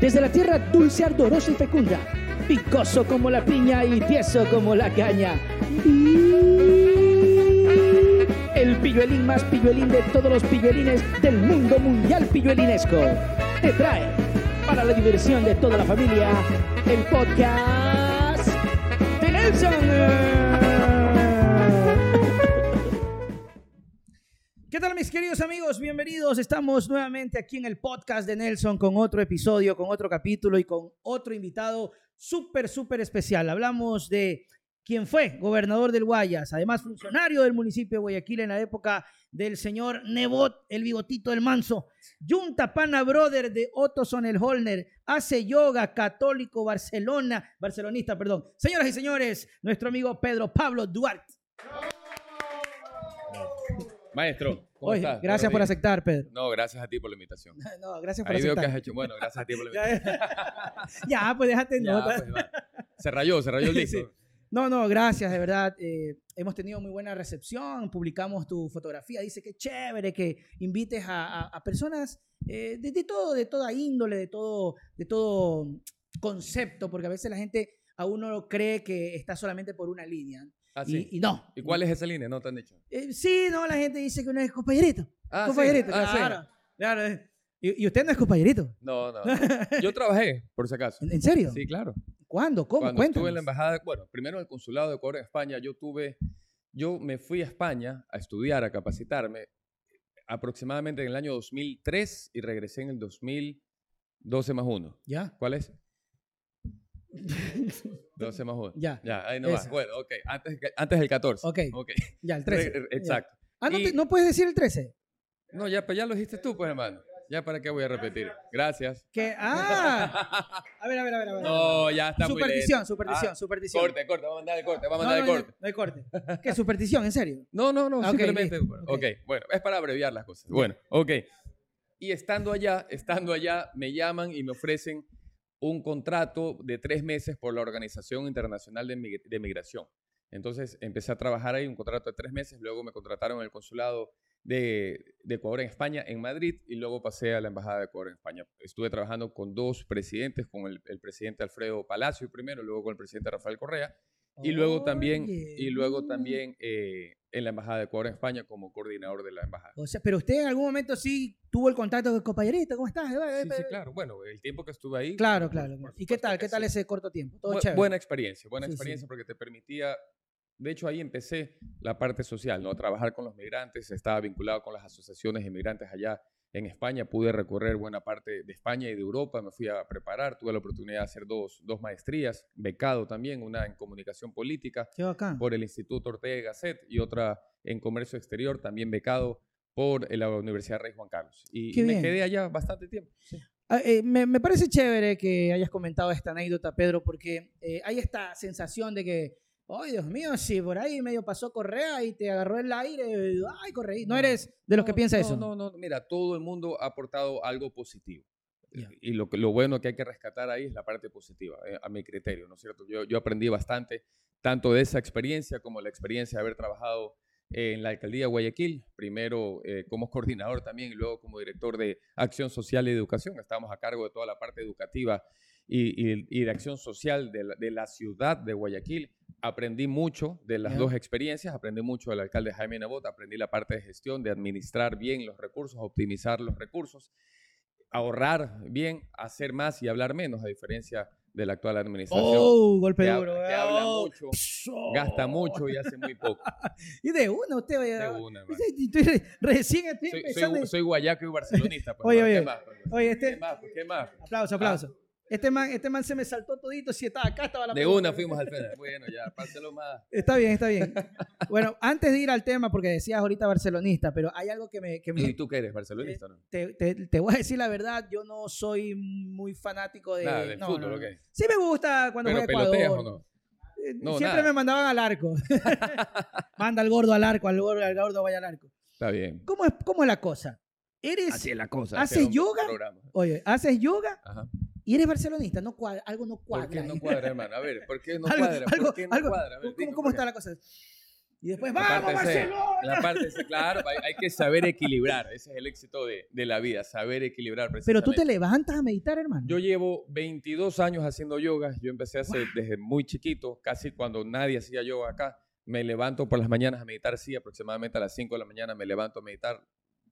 Desde la tierra dulce, ardorosa y fecunda, picoso como la piña y tieso como la caña. El pilluelín más pilluelín de todos los pilluelines del mundo mundial pilluelinesco. Te trae, para la diversión de toda la familia, el podcast de Nelson. Queridos amigos? Bienvenidos. Estamos nuevamente aquí en el podcast de Nelson con otro episodio, con otro capítulo y con otro invitado súper, súper especial. Hablamos de quien fue gobernador del Guayas, además funcionario del municipio de Guayaquil en la época del señor Nebot, el bigotito del manso. Junta Pana Brother de Ottoson el Holner, hace yoga, católico, Barcelona, barcelonista, perdón. Señoras y señores, nuestro amigo Pedro Pablo Duarte. Maestro, ¿cómo Oye, estás? gracias por aceptar, Pedro. No, gracias a ti por la invitación. No, gracias por Ahí veo que aceptar. has hecho. Bueno, gracias a ti por la invitación. ya, pues déjate Ya, nota. pues, se rayó, se rayó el Sí. disco. No, no, gracias, de verdad. eh, hemos tenido muy buena recepción, publicamos tu fotografía, dice que chévere que invites a, a- a personas eh, de, de todo, de toda índole, de todo, de todo concepto, porque a veces la gente a uno cree que está solamente por una línea. Ah, y, sí. y no. ¿Y cuál es esa línea? No te han dicho. Eh, sí, no, la gente dice que uno es compañerito. Ah, sí. compañerito, Ah, sí. claro. claro, eh. y, y usted no es compañerito. No, no. Yo trabajé, por si acaso. ¿En, serio? Sí, claro. ¿Cuándo? ¿Cómo? Cuando estuve en la embajada, bueno, primero en el consulado de Ecuador en España, yo tuve, yo me fui a España a estudiar, a capacitarme, aproximadamente en el año 2003 y regresé en el 2012 más 1. ¿Ya? ¿Cuál es? 12 más 1. Ya. Ya, ahí nomás. Esa. Bueno, ok. Antes, antes del 14. Ok. Ok. Ya, el 13. Re- Exacto. Ah, ¿no, Y- te- ¿no puedes decir el 13? No, ya, pues ya lo dijiste tú, pues, hermano. Ya, ¿para qué voy a repetir? Gracias. Que, ah, a ver, a ver, a ver. A ver. No, ya está muy superstición, lento. superstición, Ah, superstición. Corte, corte. Vamos a mandar el corte. Vamos a No, mandar no, el no, corte. no hay corte. ¿Qué superstición? ¿En serio? No, no, no, Ah, ok, simplemente. listo, bueno, ok. ok, bueno, es para abreviar las cosas. Bueno, ok. Y estando allá, estando allá, me llaman y me ofrecen un contrato de tres meses por la Organización Internacional de, Mig- de Migración. Entonces empecé a trabajar ahí, un contrato de tres meses, luego me contrataron en el consulado de, de Ecuador en España, en Madrid, y luego pasé a la Embajada de Ecuador en España. Estuve trabajando con dos presidentes, con el, el presidente Alfredo Palacio primero, luego con el presidente Rafael Correa, y luego también, Oye, y luego también eh, en la Embajada de Ecuador en España como coordinador de la embajada. O sea, pero usted en algún momento sí tuvo el contacto con el compañerito, ¿cómo estás? Sí, sí, claro. Bueno, el tiempo que estuve ahí. Claro, claro. por ¿Y qué tal? ¿Qué tal sí. ese corto tiempo? Todo Bu- chévere. buena experiencia, buena Sí, sí. experiencia porque te permitía, de hecho ahí empecé la parte social, ¿no? Trabajar con los migrantes, estaba vinculado con las asociaciones de migrantes allá en España, pude recorrer buena parte de España y de Europa, me fui a preparar, tuve la oportunidad de hacer dos, dos maestrías, becado también, una en comunicación política por el Instituto Ortega y Gasset y otra en comercio exterior, también becado por la Universidad Rey Juan Carlos. Y, me quedé allá bastante tiempo. sí. Ah, eh, me, me parece chévere que hayas comentado esta anécdota, Pedro, porque eh, hay esta sensación de que, ay, Dios mío, si por ahí medio pasó Correa y te agarró el aire, ay, Correa. No eres de los que piensa no, eso. No, no, mira, todo el mundo ha aportado algo positivo. Y lo, bueno que hay que rescatar ahí es la parte positiva, eh, a mi criterio, ¿no es cierto? Yo, yo aprendí bastante, tanto de esa experiencia como la experiencia de haber trabajado en la alcaldía de Guayaquil, primero eh, como coordinador también y luego como director de Acción Social y Educación. Estábamos a cargo de toda la parte educativa y, y- y de acción social de la, de la ciudad de Guayaquil. Aprendí mucho de las Ya. dos experiencias, aprendí mucho del alcalde Jaime Nebot, aprendí la parte de gestión, de administrar bien los recursos, optimizar los recursos, ahorrar bien, hacer más y hablar menos, a diferencia de la actual administración. Oh, golpe que, duro. que habla oh. mucho, gasta mucho y hace muy poco. Y de una, usted De vaya. una, tú re- recién estoy Soy, empezando. soy, soy guayaco y barcelonista. Pues, Oye, hermano, oye, ¿Qué más? pues? oye, este- ¿Qué más? pues? ¿Qué más? Aplauso, aplauso. Este man, este man se me saltó todito. Si estaba acá, estaba la De una fuimos al frente. Bueno, ya, páselo más. Está bien, está bien. Bueno, antes de ir al tema, porque decías ahorita barcelonista, pero hay algo que me, que me- ¿Y tú qué eres, barcelonista o no? te, te- te voy a decir la verdad, yo no soy muy fanático de... Nada, del no, fútbol, no. Sí me gusta cuando ¿Pero juega Ecuador. o no? Eh, No, Siempre nada. me mandaban al arco. Manda al gordo al arco, al gordo, al gordo vaya al arco. Está bien. ¿Cómo es, cómo es la cosa? ¿Eres, Así es la cosa. ¿haces yoga? programa. oye, haces yoga Ajá. Y eres barcelonista? No cuadra, algo no cuadra. ¿Por qué no cuadra, hermano? A ver, ¿por qué no algo, cuadra? algo- ¿Por qué no algo- cuadra? A ver, ¿Cómo, cómo ¿por está la cosa? Y después, La ¡vamos, parte C, Barcelona! La parte C, claro, hay, hay que saber equilibrar. Ese es el éxito de, de la vida, saber equilibrar. Pero tú te levantas a meditar, hermano. Yo llevo 22 años haciendo yoga. Yo empecé hace, desde muy chiquito, casi cuando nadie hacía yoga acá. Me levanto por las mañanas a meditar, sí, aproximadamente a las 5 de la mañana me levanto a meditar.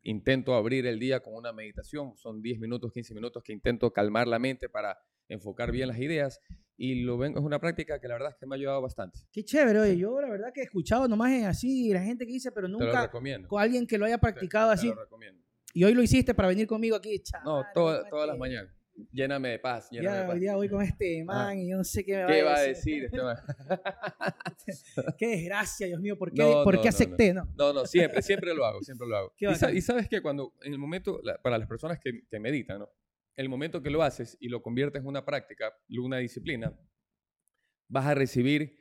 Intento abrir el día con una meditación. Son 10 minutos, 15 minutos que intento calmar la mente para enfocar bien las ideas. Y lo vengo, es una práctica que la verdad es que me ha ayudado bastante. Qué chévere, oye. Yo la verdad que he escuchado nomás en así la gente que dice, pero Te nunca con alguien que lo haya Te- practicado te así. lo recomiendo. Y hoy lo hiciste para venir conmigo aquí. No, toda- todas las mañanas. Lléname de paz. Lléname de Ya, paz. hoy día voy con este man y yo no sé qué me ¿Qué va va a decir este man? Qué desgracia, Dios mío. ¿Por qué, No, ¿por no, qué acepté? No, No, no, siempre, siempre lo hago, siempre lo hago. Qué Y, sa- y sabes que cuando, en el momento, la- para las personas que, que meditan, ¿no? el momento que lo haces y lo conviertes en una práctica, una disciplina, vas a recibir,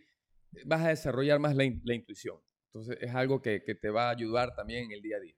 vas a desarrollar más la, in- la intuición. Entonces es algo que, que te va a ayudar también en el día a día.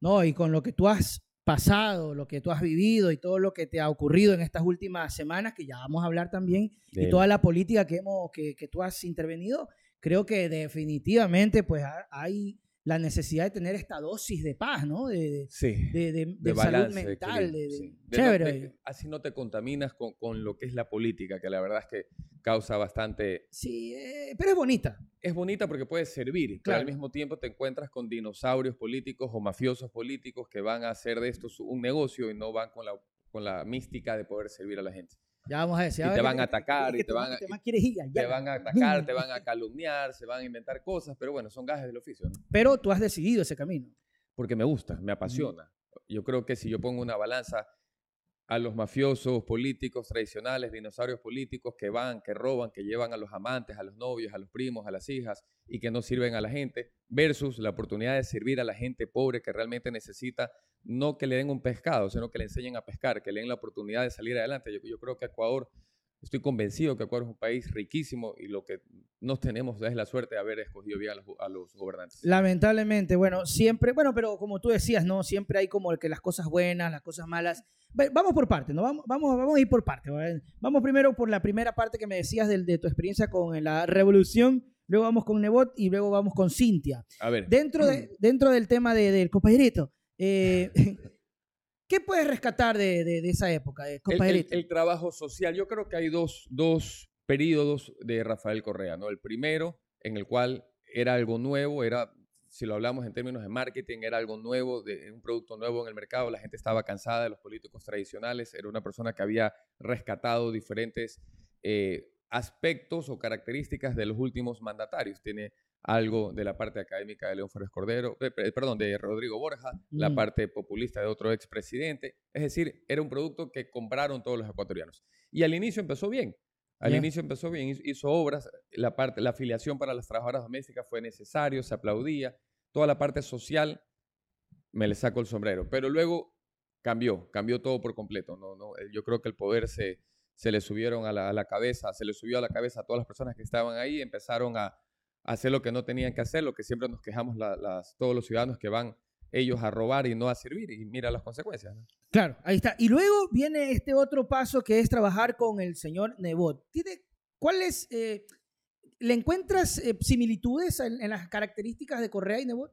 No, y con lo que tú has pasado, lo que tú has vivido y todo lo que te ha ocurrido en estas últimas semanas, que ya vamos a hablar también, y toda la política que, hemos, que, que tú has intervenido, creo que definitivamente pues ha- hay la necesidad de tener esta dosis de paz, ¿no? De, Sí. de- de- de salud balance, de mental, no- chévere. de- oye. así no te contaminas con, con lo que es la política, que la verdad es que causa bastante... Sí, eh, pero es bonita. Es bonita porque puede servir, pero Claro. al mismo tiempo te encuentras con dinosaurios políticos o mafiosos políticos que van a hacer de esto un negocio y no van con la, con la mística de poder servir a la gente. Ya vamos a decir. Y "Ah, te van a atacar, y te van a- te más quieres ir allá. Te van a atacar, te van a calumniar, se van a inventar cosas, pero bueno, son gajes del oficio, ¿no? Pero tú has decidido ese camino. porque me gusta, me apasiona. Yo creo que si yo pongo una balanza a los mafiosos políticos tradicionales, dinosaurios políticos que van, que roban, que llevan a los amantes, a los novios, a los primos, a las hijas y que no sirven a la gente, versus la oportunidad de servir a la gente pobre que realmente necesita, no que le den un pescado, sino que le enseñen a pescar, que le den la oportunidad de salir adelante. Yo, yo creo que Ecuador, estoy convencido que Ecuador es un país riquísimo y lo que nos tenemos es la suerte de haber escogido bien a los, a los gobernantes. Lamentablemente, bueno, siempre, bueno, pero como tú decías, ¿no? Siempre hay como que las cosas buenas, las cosas malas. Vamos por partes, ¿no? Vamos, vamos, vamos a ir por partes. ¿vale? Vamos primero por la primera parte que me decías de, tu experiencia con la revolución, luego vamos con Nebot y luego vamos con Cintia. A ver. Dentro, de, dentro del tema de- del compañerito, eh, ¿qué puedes rescatar de, de- de esa época, de el, el trabajo social. Yo creo que hay dos, dos periodos de Rafael Correa, ¿no? El primero, en el cual era algo nuevo, era, si lo hablamos en términos de marketing, era algo nuevo, de, un producto nuevo en el mercado, la gente estaba cansada de los políticos tradicionales, era una persona que había rescatado diferentes eh, aspectos o características de los últimos mandatarios. Tiene algo de la parte académica de León Férez Cordero, eh, pe- perdón, de Rodrigo Borja, la Mm. parte populista de otro expresidente. Es decir, era un producto que compraron todos los ecuatorianos. Y al inicio empezó bien. Al inicio empezó bien, hizo- hizo obras, la, parte, la afiliación para las trabajadoras domésticas fue necesario, se aplaudía, toda la parte social me le saco el sombrero, pero luego cambió, cambió todo por completo. No, no, eh, yo creo que el poder se, se le subieron a la, a la cabeza, se le subió a la cabeza a todas las personas que estaban ahí, empezaron a hacer lo que no tenían que hacer, lo que siempre nos quejamos la- las, todos los ciudadanos que van ellos a robar y no a servir, y mira las consecuencias. ¿no? Claro, ahí está. Y luego viene este otro paso que es trabajar con el señor Nebot. ¿Tiene, ¿Cuáles, eh, le encuentras eh, similitudes en, en las características de Correa y Nebot?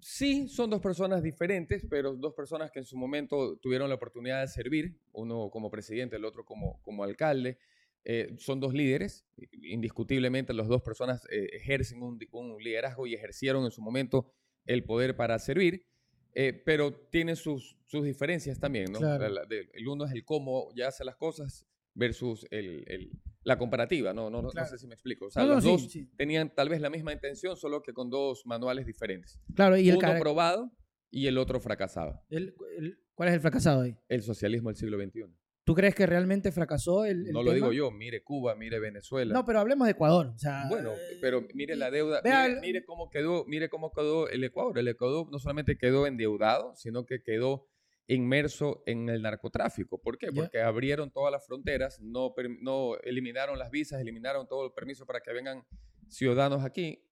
Sí, son dos personas diferentes, pero dos personas que en su momento tuvieron la oportunidad de servir, uno como presidente, el otro como, como alcalde. Eh, son dos líderes, indiscutiblemente las dos personas eh, ejercen un, un liderazgo y ejercieron en su momento el poder para servir, eh, pero tienen sus, sus diferencias también, ¿no? Claro. La- la- de- el uno es el cómo ya hace las cosas versus el, el- la comparativa, ¿no? No, no, no sé si me explico. O sea, los sí, dos sí. tenían tal vez la misma intención, solo que con dos manuales diferentes Claro, y el, uno cara- probado y el otro fracasado. el- el- ¿Cuál es el fracasado ahí? El socialismo del siglo XXI. ¿Tú crees que realmente fracasó el, el No lo digo yo, mire Cuba, mire Venezuela. No, pero hablemos de Ecuador. O sea, bueno, pero mire la deuda, mire, mire cómo quedó, mire cómo quedó el Ecuador. El Ecuador no solamente quedó endeudado, sino que quedó inmerso en el narcotráfico. ¿Por qué? Porque abrieron todas las fronteras, no, no eliminaron las visas, eliminaron todo el permiso para que vengan ciudadanos aquí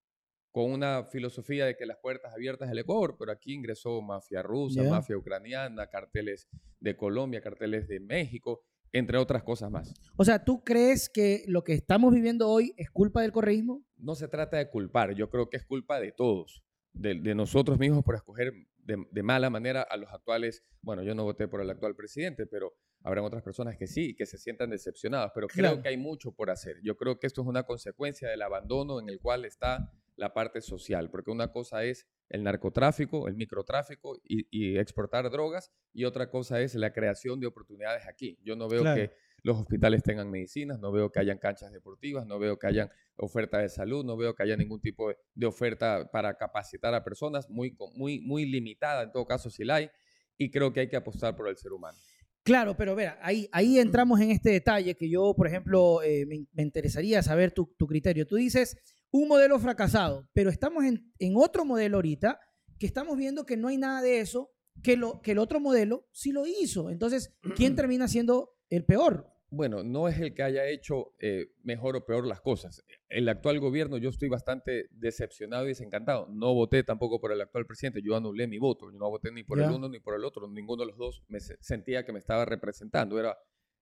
con una filosofía de que las puertas abiertas del Ecuador, pero aquí ingresó mafia rusa, Ya. mafia ucraniana, carteles de Colombia, carteles de México, entre otras cosas más. O sea, ¿tú crees que lo que estamos viviendo hoy es culpa del correísmo? no se trata de culpar, yo creo que es culpa de todos, de, de nosotros mismos por escoger de, de, mala manera a los actuales, bueno, yo no voté por el actual presidente, pero habrán otras personas que sí, que se sientan decepcionadas, pero creo Claro. que hay mucho por hacer. Yo creo que esto es una consecuencia del abandono en el cual está la parte social, porque una cosa es el narcotráfico, el microtráfico y, y exportar drogas, y otra cosa es la creación de oportunidades aquí. Yo no veo Claro. que los hospitales tengan medicinas, no veo que hayan canchas deportivas, no veo que hayan oferta de salud, no veo que haya ningún tipo de, de oferta para capacitar a personas, muy, muy, muy limitada en todo caso si la hay, y creo que hay que apostar por el ser humano. Claro, pero vea, ahí, ahí entramos en este detalle que yo, por ejemplo, eh, me, me interesaría saber tu, tu criterio. Tú dices un modelo fracasado, pero estamos en, en otro modelo ahorita que estamos viendo que no hay nada de eso, que, lo, que el otro modelo sí lo hizo. Entonces, ¿quién termina siendo el peor? Bueno, no es el que haya hecho eh, mejor o peor las cosas. El actual gobierno, yo estoy bastante decepcionado y desencantado. No voté tampoco por el actual presidente, yo anulé mi voto. Yo no voté ni por Ya. el uno ni por el otro. Ninguno de los dos me se- sentía que me estaba representando. Era,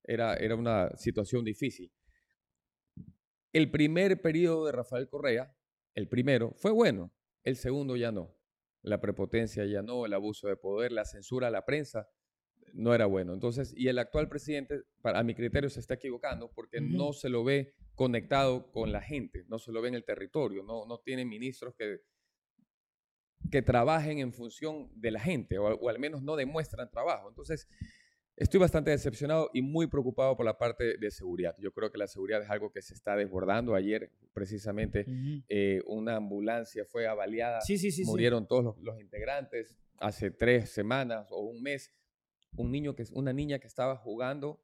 era, era una situación difícil. El primer periodo de Rafael Correa, el primero, fue bueno. El segundo ya no. La prepotencia ya no, el abuso de poder, la censura a la prensa no era bueno. Entonces, y el actual presidente, para, a mi criterio, se está equivocando porque no se lo ve conectado con la gente, no se lo ve en el territorio, no, no tiene ministros que, que trabajen en función de la gente o al menos no demuestran trabajo. Entonces, estoy bastante decepcionado y muy preocupado por la parte de seguridad. Yo creo que la seguridad es algo que se está desbordando. Ayer, precisamente, eh, una ambulancia fue avaliada Sí, sí, sí. murieron todos los, los integrantes hace tres semanas o un mes. Un niño que, una niña que estaba jugando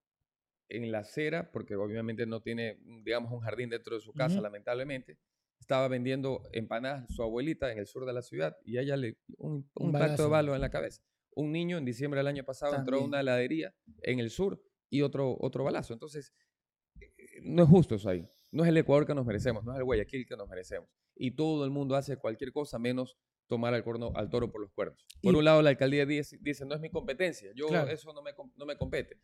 en la acera, porque obviamente no tiene, mm, digamos, un jardín dentro de su casa, Ujú. lamentablemente, estaba vendiendo empanadas su abuelita en el sur de la ciudad y a ella le un, Un un impacto de balo en la cabeza. Un niño en diciembre del año pasado entró a una heladería en el sur y otro, otro balazo. Entonces, eh, no es justo eso ahí. No es el Ecuador que nos merecemos, no es el Guayaquil que nos merecemos. Y todo el mundo hace cualquier cosa menos tomar al, corno, al toro por los cuernos. Por Y- un lado, la alcaldía dice, dice, no es mi competencia, yo Claro. eso no me, no me compete.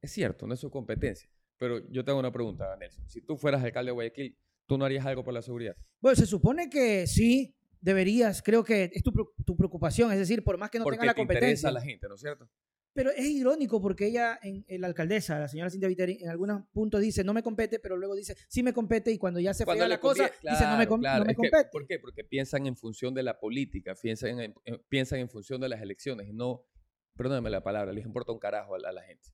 Es cierto, no es su competencia. Pero yo tengo una pregunta, Nelson. Si tú fueras alcalde de Guayaquil, ¿tú no harías algo por la seguridad? Bueno, se supone que sí, deberías, creo que es tu, tu preocupación, es decir, por más que no Porque tenga la te interesa competencia. a la gente, ¿no es cierto? Pero es irónico porque ella, en, en la alcaldesa, la señora Cintia Viteri, en algunos puntos dice no me compete, pero luego dice sí me compete y cuando ya se Cuando le la cosa, dice no me, com- claro. no me Es que, compete. ¿Por qué? Porque piensan en función de la política, piensan en, en- piensan en función de las elecciones y no, perdóname la palabra, les importa un carajo a la, a la gente.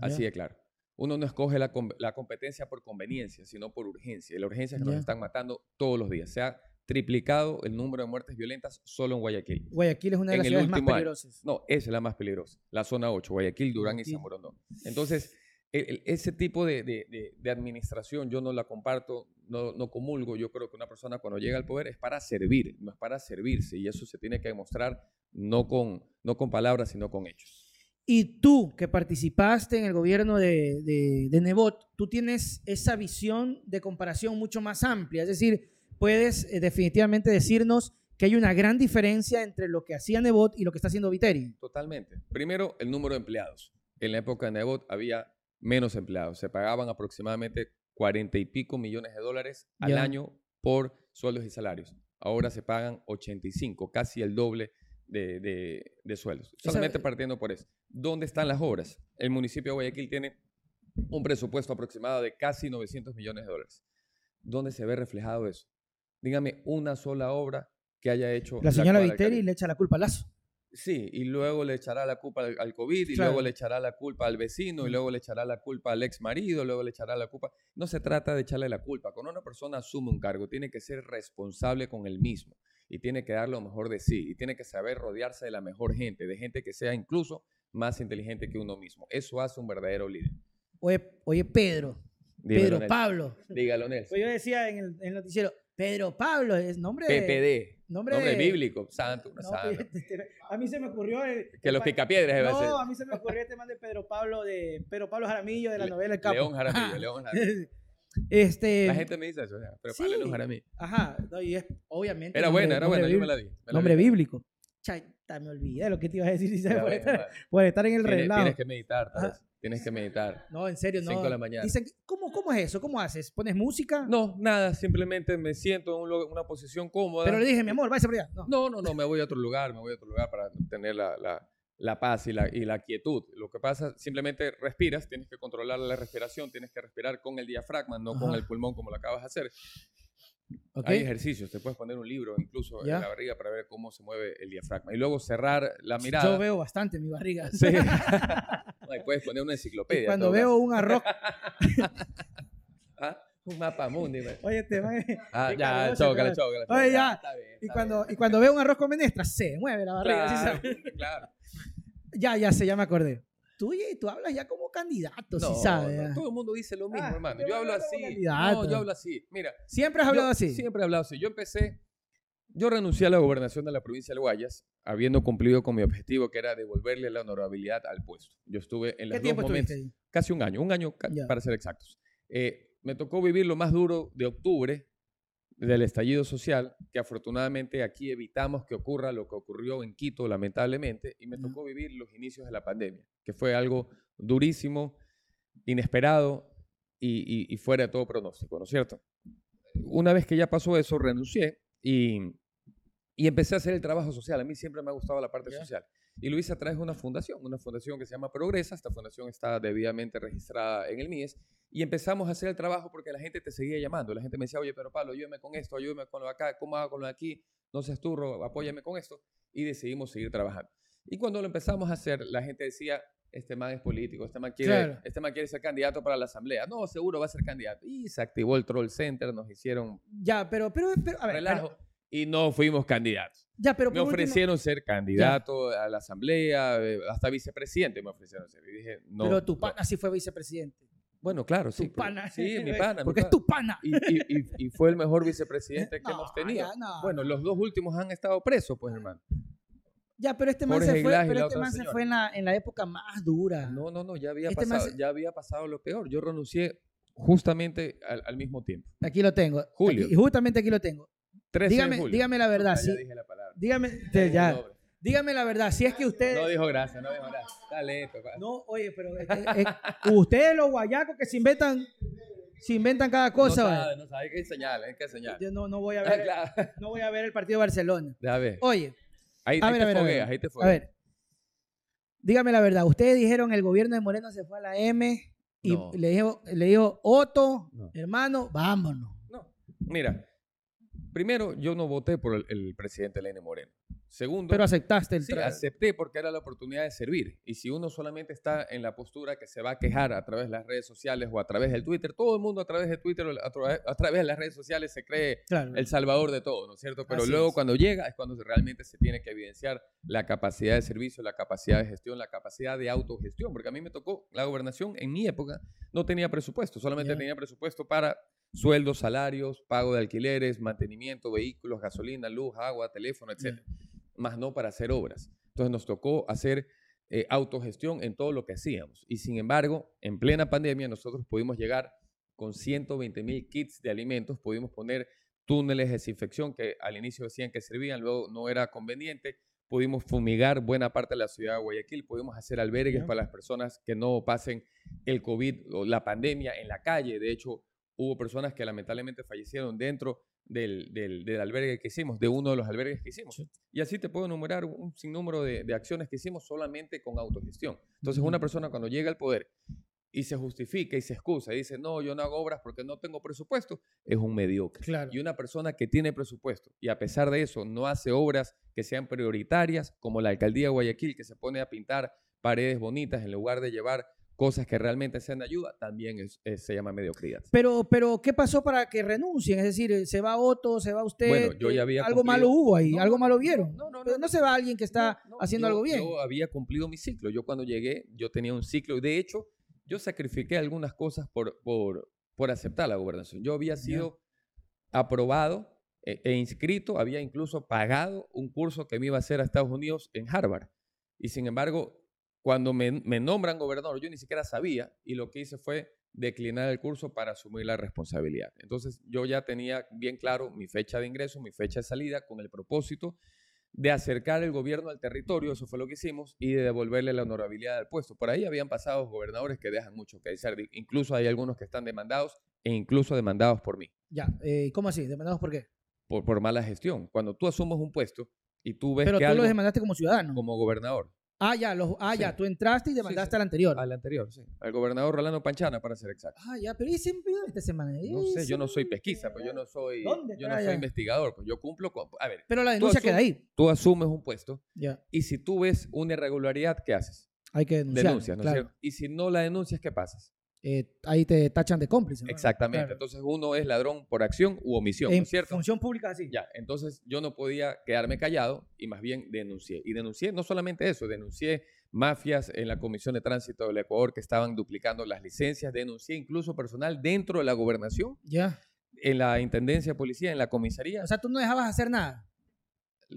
Así de claro. Uno no escoge la, com- la competencia por conveniencia, sino por urgencia. Y la urgencia es que nos están matando todos los días. Se ha triplicado el número de muertes violentas solo en Guayaquil. Guayaquil es una de las ciudades más año. peligrosas. No, es la más peligrosa. La zona 8, Guayaquil, Durán y. San Borondón. Entonces, el- el- ese tipo de, de- de- de administración yo no la comparto, no, no comulgo. Yo creo que una persona cuando llega al poder es para servir, no es para servirse. Y eso se tiene que demostrar no con, no con palabras, sino con hechos. Y tú, que participaste en el gobierno de, de, de Nebot, tú tienes esa visión de comparación mucho más amplia. Es decir, puedes eh, definitivamente decirnos que hay una gran diferencia entre lo que hacía Nebot y lo que está haciendo Viteri. Totalmente. Primero, el número de empleados. En la época de Nebot había menos empleados. Se pagaban aproximadamente 40 y pico millones de dólares al año por sueldos y salarios. Ahora se pagan 85, casi el doble de, de- de sueldos. Esa- Solamente partiendo por eso. ¿Dónde están las obras? El municipio de Guayaquil tiene un presupuesto aproximado de casi 900 millones de dólares. ¿Dónde se ve reflejado eso? Dígame una sola obra que haya hecho La señora actual Viteri le echa la culpa a Lazo. Sí, y luego le echará la culpa al, al COVID, y Claro. luego le echará la culpa al vecino, y luego le echará la culpa al ex marido, luego le echará la culpa. No se trata de echarle la culpa. Cuando una persona asume un cargo, tiene que ser responsable con él mismo y tiene que dar lo mejor de sí y tiene que saber rodearse de la mejor gente, de gente que sea incluso más inteligente que uno mismo. Eso hace un verdadero líder. Oye, oye Pedro, Dímelo, Pedro Nelson. Pablo. Dígalo, Nelson. Pues yo decía en el, en el noticiero, Pedro Pablo es nombre de... PPD. Nombre, Nombre de- bíblico. Santo, No, santa. a mí se me ocurrió el... Que los picapiedras ser. No, a mí se me ocurrió este man de Pedro Pablo de Pedro Pablo Jaramillo de la novela El Capo. León Jaramillo, Ajá. León Jaramillo. Este, La gente me dice eso, ya, pero. León Jaramillo. Ajá, no, y es obviamente Era buena, era buena, yo me la vi. me la Nombre vi. bíblico. Cha, Puta, me olvidé lo que te iba a decir si sabes, por, estar, por estar en el Tienes, reloj. tienes que meditar, Tienes que meditar. No, en serio, no. Cinco de la mañana. Dicen, ¿cómo, ¿cómo es eso? ¿Cómo haces? ¿Pones música? No, nada, simplemente me siento en un una posición cómoda. Pero le dije, mi amor, váyase por allá. No. No, no, no, me voy a otro lugar, me voy a otro lugar para tener la, la- la paz y la, y la quietud. Lo que pasa, simplemente respiras, tienes que controlar la respiración, tienes que respirar con el diafragma, no con Ajá. el pulmón como lo acabas de hacer. Ok. Hay ejercicios, te puedes poner un libro incluso Ya. en la barriga para ver cómo se mueve el diafragma. Y luego cerrar la mirada. Yo veo bastante mi barriga. Sí. Y puedes poner una enciclopedia. Y en cuando veo un arroz. Ah, Un mapa mundi. man. Oye, este man- Ah, ya, chócala, chócala. Oye, ya. Está bien, Y cuando, bien. y cuando veo un arroz con menestra, se mueve la barriga. ¿sí Claro, sabes? claro. Ya, ya sé, ya me acordé. Tú, oye, tú hablas ya como candidato, No, sí sabes. no, ya. todo el mundo dice lo mismo, Ah, hermano. te Yo hablo así. No, yo hablo así. Mira, Siempre has hablado así. Siempre he hablado así. Yo empecé, yo renuncié a la gobernación de la provincia del Guayas, habiendo cumplido con mi objetivo, que era devolverle la honorabilidad al puesto. Yo estuve en ¿Qué los dos tiempo momentos, ahí? casi un año, un año para ser exactos. Eh, me tocó vivir lo más duro de octubre del estallido social, que afortunadamente aquí evitamos que ocurra lo que ocurrió en Quito, lamentablemente, y me tocó vivir los inicios de la pandemia, que fue algo durísimo, inesperado y, y- y fuera de todo pronóstico, ¿no es cierto? Una vez que ya pasó eso, renuncié y, y empecé a hacer el trabajo social. A mí siempre me ha gustado la parte Ya. social. Y lo hice a través de una fundación, una fundación que se llama Progresa. Esta fundación está debidamente registrada en el MIES. Y empezamos a hacer el trabajo porque la gente te seguía llamando. La gente me decía, oye, pero Pablo, ayúdame con esto, ayúdame con lo de acá, ¿cómo hago con lo de aquí? No seas turro, apóyame con esto. Y decidimos seguir trabajando. Y cuando lo empezamos a hacer, la gente decía, este man es político, este man quiere, Claro. este man quiere ser candidato para la asamblea. No, seguro va a ser candidato. Y se activó el Troll Center, nos hicieron Ya, pero, pero, pero a ver, relajo pero- y no fuimos candidatos. ya, pero Me último- ofrecieron ser candidato a la asamblea, eh, hasta vicepresidente me ofrecieron ser. Y dije, no. pero tu no. pana sí fue vicepresidente. Bueno, claro, Tu sí. pero- pana. Sí, mi pana. mi Porque es pana. tu pana. Y, y- fue el mejor vicepresidente que No, hemos tenido. ya, no, bueno, no. los dos últimos han estado presos, pues, hermano. Ya, pero este man Jorge se fue, pero este man se fue en la, en la época más dura. No, no, no, ya había, Este pasado, se- ya había pasado lo peor. Yo renuncié justamente al, al mismo tiempo. Aquí lo tengo. Julio. Y justamente aquí lo tengo. 13 Dígame, de julio. dígame la verdad, Ah, sí. ya dije la palabra. Dígame, Ya te- dígame la verdad, si es que usted... No dijo gracias, no dijo gracias. Dale esto. No, oye, pero eh, eh, eh, ustedes los guayacos que se inventan, se inventan cada cosa. no sabe, no sabe, hay que enseñar, hay que enseñar. Yo no, no voy a Ah, ver, claro. no voy a ver el partido de Barcelona. Ya ves. Oye, Ahí, a ahí ver, te a ver, a ver. fogueas, ahí te a fogueas. ver, dígame la verdad. Ustedes dijeron el gobierno de Moreno se fue a la M y No. le dijo, le dijo Otto, No. hermano, vámonos. No. Mira, primero, yo no voté por el, el presidente Lenin Moreno. Segundo, Pero aceptaste el sí, acepté porque era la oportunidad de servir. Y si uno solamente está en la postura que se va a quejar a través de las redes sociales o a través del Twitter, todo el mundo a través de Twitter o a, tra- a través de las redes sociales se cree Claro. el salvador de todo, ¿no es cierto? Pero Así luego es. cuando llega es cuando realmente se tiene que evidenciar la capacidad de servicio, la capacidad de gestión, la capacidad de autogestión, porque a mí me tocó la gobernación en mi época, no tenía presupuesto, solamente tenía presupuesto para sueldos, salarios, pago de alquileres, mantenimiento, vehículos, gasolina, luz, agua, teléfono, Ya. etc. Más no para hacer obras. Entonces nos tocó hacer eh, autogestión en todo lo que hacíamos. Y sin embargo, en plena pandemia nosotros pudimos llegar con 120 mil kits de alimentos, pudimos poner túneles de desinfección que al inicio decían que servían, luego no era conveniente, pudimos fumigar buena parte de la ciudad de Guayaquil, pudimos hacer albergues para las personas que no pasen el COVID o la pandemia en la calle. De hecho, hubo personas que lamentablemente fallecieron dentro del, del, del albergue que hicimos, de uno de los albergues que hicimos. Y así te puedo enumerar un sinnúmero de, de acciones que hicimos solamente con autogestión. Entonces, una persona cuando llega al poder y se justifica y se excusa y dice, no, yo no hago obras porque no tengo presupuesto, es un mediocre. Claro. Y una persona que tiene presupuesto y a pesar de eso no hace obras que sean prioritarias, como la alcaldía de Guayaquil, que se pone a pintar paredes bonitas en lugar de llevar cosas que realmente sean de ayuda, también es- es- se llama mediocridad. Pero, pero, ¿qué pasó para que renuncien? Es decir, eh, se va Otto, se va usted. Bueno, yo ya eh, había Algo cumplido- malo hubo ahí, No, algo malo vieron. no, no, no, no se va alguien que está haciendo yo- algo bien. Yo había cumplido mi ciclo. Yo cuando llegué, yo tenía un ciclo. De hecho, yo sacrifiqué algunas cosas por, por, por aceptar la gobernación. Yo había sido aprobado e, e inscrito, había incluso pagado un curso que me iba a hacer a Estados Unidos en Harvard. Y sin embargo, cuando me, me nombran gobernador, yo ni siquiera sabía y lo que hice fue declinar el curso para asumir la responsabilidad. Entonces yo ya tenía bien claro mi fecha de ingreso, mi fecha de salida, con el propósito de acercar el gobierno al territorio, eso fue lo que hicimos, y de devolverle la honorabilidad al puesto. Por ahí habían pasado gobernadores que dejan mucho que decir, incluso hay algunos que están demandados e incluso demandados por mí. Ya, eh, ¿cómo así? ¿Demandados por qué? Por, por mala gestión. Cuando tú asumes un puesto y tú ves Pero que tú algo los demandaste como ciudadano. como gobernador, Ah, ya, los, ah, ya, Sí. tú entraste y demandaste sí. al anterior. al anterior, sí, al gobernador Rolando Panchana, para ser exacto. Ah, ya, pero ¿y siempre esta semana? No sé, yo no soy pesquisa, pues yo no soy, ¿Dónde yo no soy investigador, pues yo cumplo con... A ver, Pero la denuncia queda ahí. tú asumes un puesto Ya, y si tú ves una irregularidad, ¿qué haces? hay que denunciar. Denuncias, ¿no es claro. cierto? Y si no la denuncias, ¿qué pasas? Eh, ahí te tachan de cómplice. ¿no? Exactamente. Claro. Entonces uno es ladrón por acción u omisión, ¿no En es cierto? función pública así. Ya, entonces yo no podía quedarme callado y más bien denuncié. Y denuncié no solamente eso, denuncié mafias en la Comisión de Tránsito del Ecuador que estaban duplicando las licencias, denuncié incluso personal dentro de la gobernación, Ya. en la Intendencia de Policía, en la comisaría. O sea, tú no dejabas hacer nada.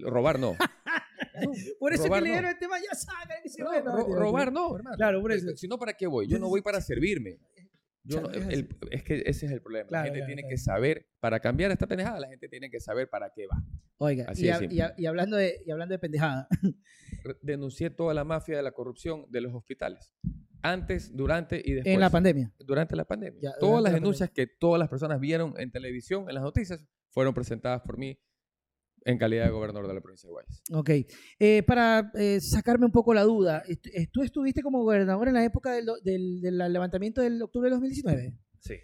Robar no. No, Por eso robar que le no. dieron el tema, ya saben. que se No, ro- robar no, hermano. Claro, por eso. Si no, ¿para qué voy? Yo no voy para servirme. Yo no- Chale, es el- es que ese es el problema. Claro, la gente claro, tiene claro. que saber, para cambiar esta pendejada, la gente tiene que saber para qué va. Oiga, Así y, de a- simple. y a- y hablando de, y hablando de pendejada, Denuncié toda la mafia de la corrupción de los hospitales. Antes, durante y después. en la pandemia. durante la pandemia. Ya, todas las la denuncias que todas las personas vieron en televisión, en las noticias, fueron presentadas por mí en calidad de gobernador de la provincia de Guayas. Ok. Eh, para eh, sacarme un poco la duda, est- est- ¿tú estuviste como gobernador en la época del, del- del levantamiento del octubre de 2019? Sí.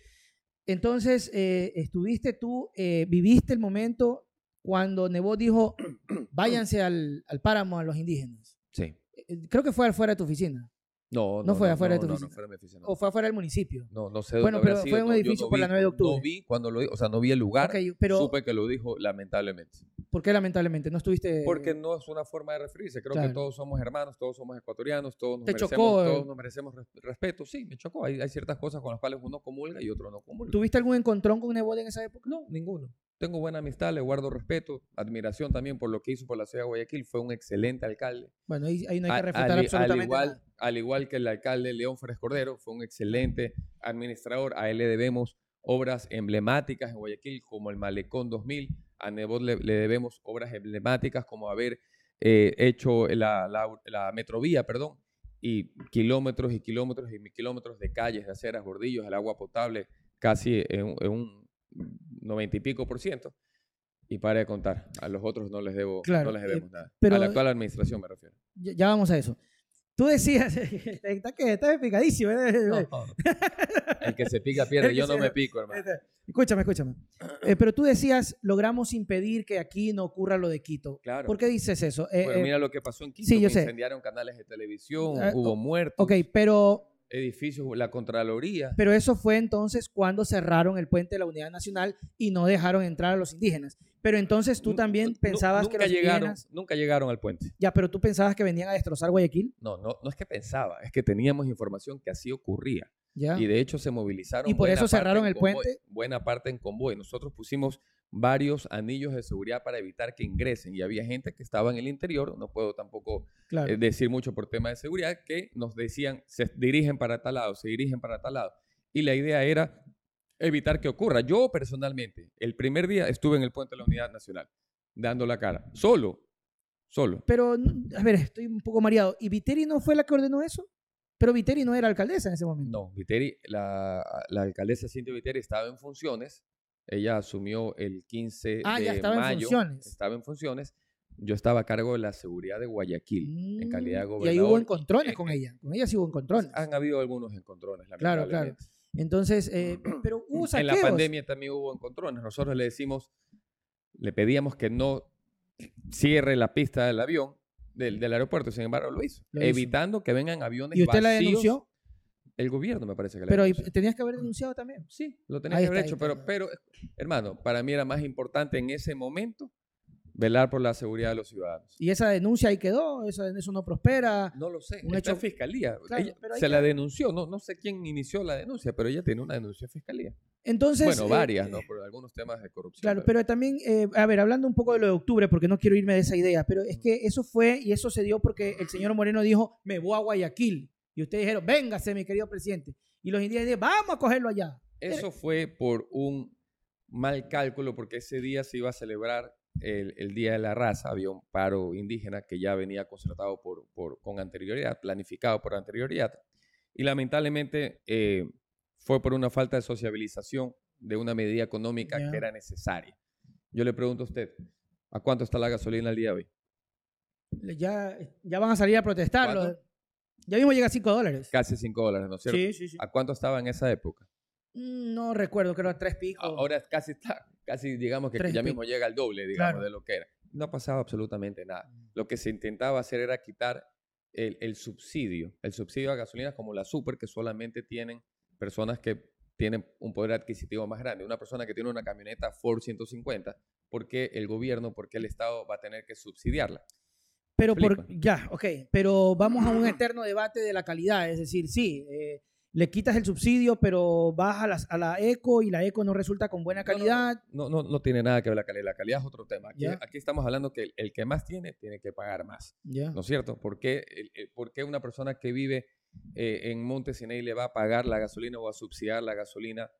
Entonces, eh, estuviste tú, eh, viviste el momento cuando Nebot dijo, váyanse al, al páramo a los indígenas. Sí. Eh, Creo que fue afuera de tu oficina. No, No fue afuera de tu oficina. No, fuera de mi oficina, no. O fue afuera del municipio. No, no sé Bueno, dónde pero habrá fue sido, un yo edificio por la vi- 9 de octubre. No vi cuando lo di- o sea, no vi el lugar. Ok, pero Supe que lo dijo, lamentablemente. ¿por qué lamentablemente no estuviste? Porque no es una forma de referirse. Creo Claro. que todos somos hermanos, todos somos ecuatorianos, todos nos, ¿Te merecemos, chocó, eh? todos nos merecemos res- respeto. Sí, me chocó. Hay, hay ciertas cosas con las cuales uno comulga y otro no comulga. ¿Tuviste algún encontrón con Nebot en esa época? No, ninguno. Tengo buena amistad, le guardo respeto, admiración también por lo que hizo por la ciudad de Guayaquil. Fue un excelente alcalde. Bueno, ahí, ahí no hay que refutar al, absolutamente al igual, nada. al igual que el alcalde León Férez Cordero, fue un excelente administrador. A él le debemos obras emblemáticas en Guayaquil, como el Malecón 2000. A Nebot le, le debemos obras emblemáticas, como haber eh, hecho la, la, la metrovía, perdón, y kilómetros y kilómetros y kilómetros de calles, de aceras, bordillos, el agua potable casi en un 90 y pico por ciento. Y para de contar, a los otros no les debo, Claro, no les eh, debemos nada. pero- a la actual administración me refiero. Ya, ya vamos a eso. Tú decías, está, que, picadísimo. ¿eh? El que se pica pierde, yo no me pico, hermano. Escúchame, escúchame. Eh, pero tú decías, logramos impedir que aquí no ocurra lo de Quito. Claro. ¿Por qué dices eso? Eh, Bueno, mira lo que pasó en Quito, sí, yo sé. incendiaron canales de televisión, Ah, hubo muertos, ok, pero, edificios, la Contraloría. pero eso fue entonces cuando cerraron el puente de la Unidad Nacional y no dejaron entrar a los indígenas. Pero entonces tú también pensabas que los llegaron, indígenas... nunca llegaron al puente. Ya, pero tú pensabas que venían a destrozar Guayaquil. No, no, no es que pensaba, es que teníamos información que así ocurría. Ya. Y de hecho se movilizaron. Y por eso cerraron el convoy, puente. Buena parte en convoy. Nosotros pusimos varios anillos de seguridad para evitar que ingresen. Y había gente que estaba en el interior, no puedo tampoco claro. eh, decir mucho por tema de seguridad, que nos decían, se dirigen para tal lado, se dirigen para tal lado. Y la idea era evitar que ocurra. Yo personalmente, el primer día estuve en el puente de la Unidad Nacional, dando la cara, solo, solo. Pero, a ver, estoy un poco mareado. ¿Y Viteri no fue la que ordenó eso? Pero Viteri no era alcaldesa en ese momento. No, Viteri, la, la alcaldesa Cintia Viteri estaba en funciones. Ella asumió el 15 Ah, de ya estaba en mayo. funciones. Estaba en funciones. Yo estaba a cargo de la seguridad de Guayaquil en calidad de Mm, gobernador. Y ahí hubo encontrones eh, con ella. Con ella sí hubo encontrones. Han habido algunos encontrones, Claro, claro. Entonces, eh, pero hubo En saqueos. la pandemia también hubo encontrones. Nosotros le decimos, le pedíamos que no cierre la pista del avión, del, del aeropuerto, sin embargo lo hizo, Lo hizo. evitando que vengan aviones ¿Y usted la vacíos. denunció? El gobierno me parece que la Pero denunció. tenías que haber denunciado también. Sí, lo tenía Ahí que haber está, hecho, pero, pero, hermano, para mí era más importante en ese momento velar por la seguridad de los ciudadanos. Y esa denuncia ahí quedó, eso, eso no prospera. No lo sé, Un está hecho- fiscalía. Claro, Ella se que- la denunció, no, no sé quién inició la denuncia, pero ella tiene una denuncia en fiscalía. Entonces. bueno, eh, varias, ¿no? Por algunos temas de corrupción. Claro, pero también, eh, a ver, hablando un poco de lo de octubre, porque no quiero irme de esa idea, pero es que eso fue y eso se dio porque el señor Moreno dijo, me voy a Guayaquil. Y ustedes dijeron, véngase, mi querido presidente. Y los indígenas dijeron, vamos a cogerlo allá. Eso fue por un mal cálculo, porque ese día se iba a celebrar el, el Día de la Raza, había un paro indígena que ya venía concertado por, por- con anterioridad, planificado por anterioridad, y lamentablemente eh, fue por una falta de sociabilización de una medida económica que era necesaria. Yo le pregunto a usted, ¿a cuánto está la gasolina al día de hoy? Ya, ya van a salir a protestar. Ya mismo llega a 5 dólares. Casi 5 dólares, ¿no es cierto? Sí, sí, sí. ¿A cuánto estaba en esa época? Mm, No recuerdo, creo tres picos. Ahora casi está, casi digamos que Tres ya mismo llega al doble, digamos, Claro. de lo que era. No ha pasado absolutamente nada. Lo que se intentaba hacer era quitar el, el subsidio, el subsidio a gasolinas como la super, que solamente tienen personas que tienen un poder adquisitivo más grande. Una persona que tiene una camioneta Ford 150, ¿por qué el gobierno, por qué el Estado va a tener que subsidiarla? Pero por, ya, ok, pero vamos a un eterno debate de la calidad, es decir, sí, eh, le quitas el subsidio, pero vas a, las- a la eco y la eco no resulta con buena No, no, no. calidad. No, no, no tiene nada que ver la calidad. La calidad es otro tema. Aquí, estamos hablando que el, el que más tiene, tiene que pagar más. ¿No es cierto? ¿Por qué, el- el- por qué una persona que vive eh, en Montesinei le va a pagar la gasolina o a subsidiar la gasolina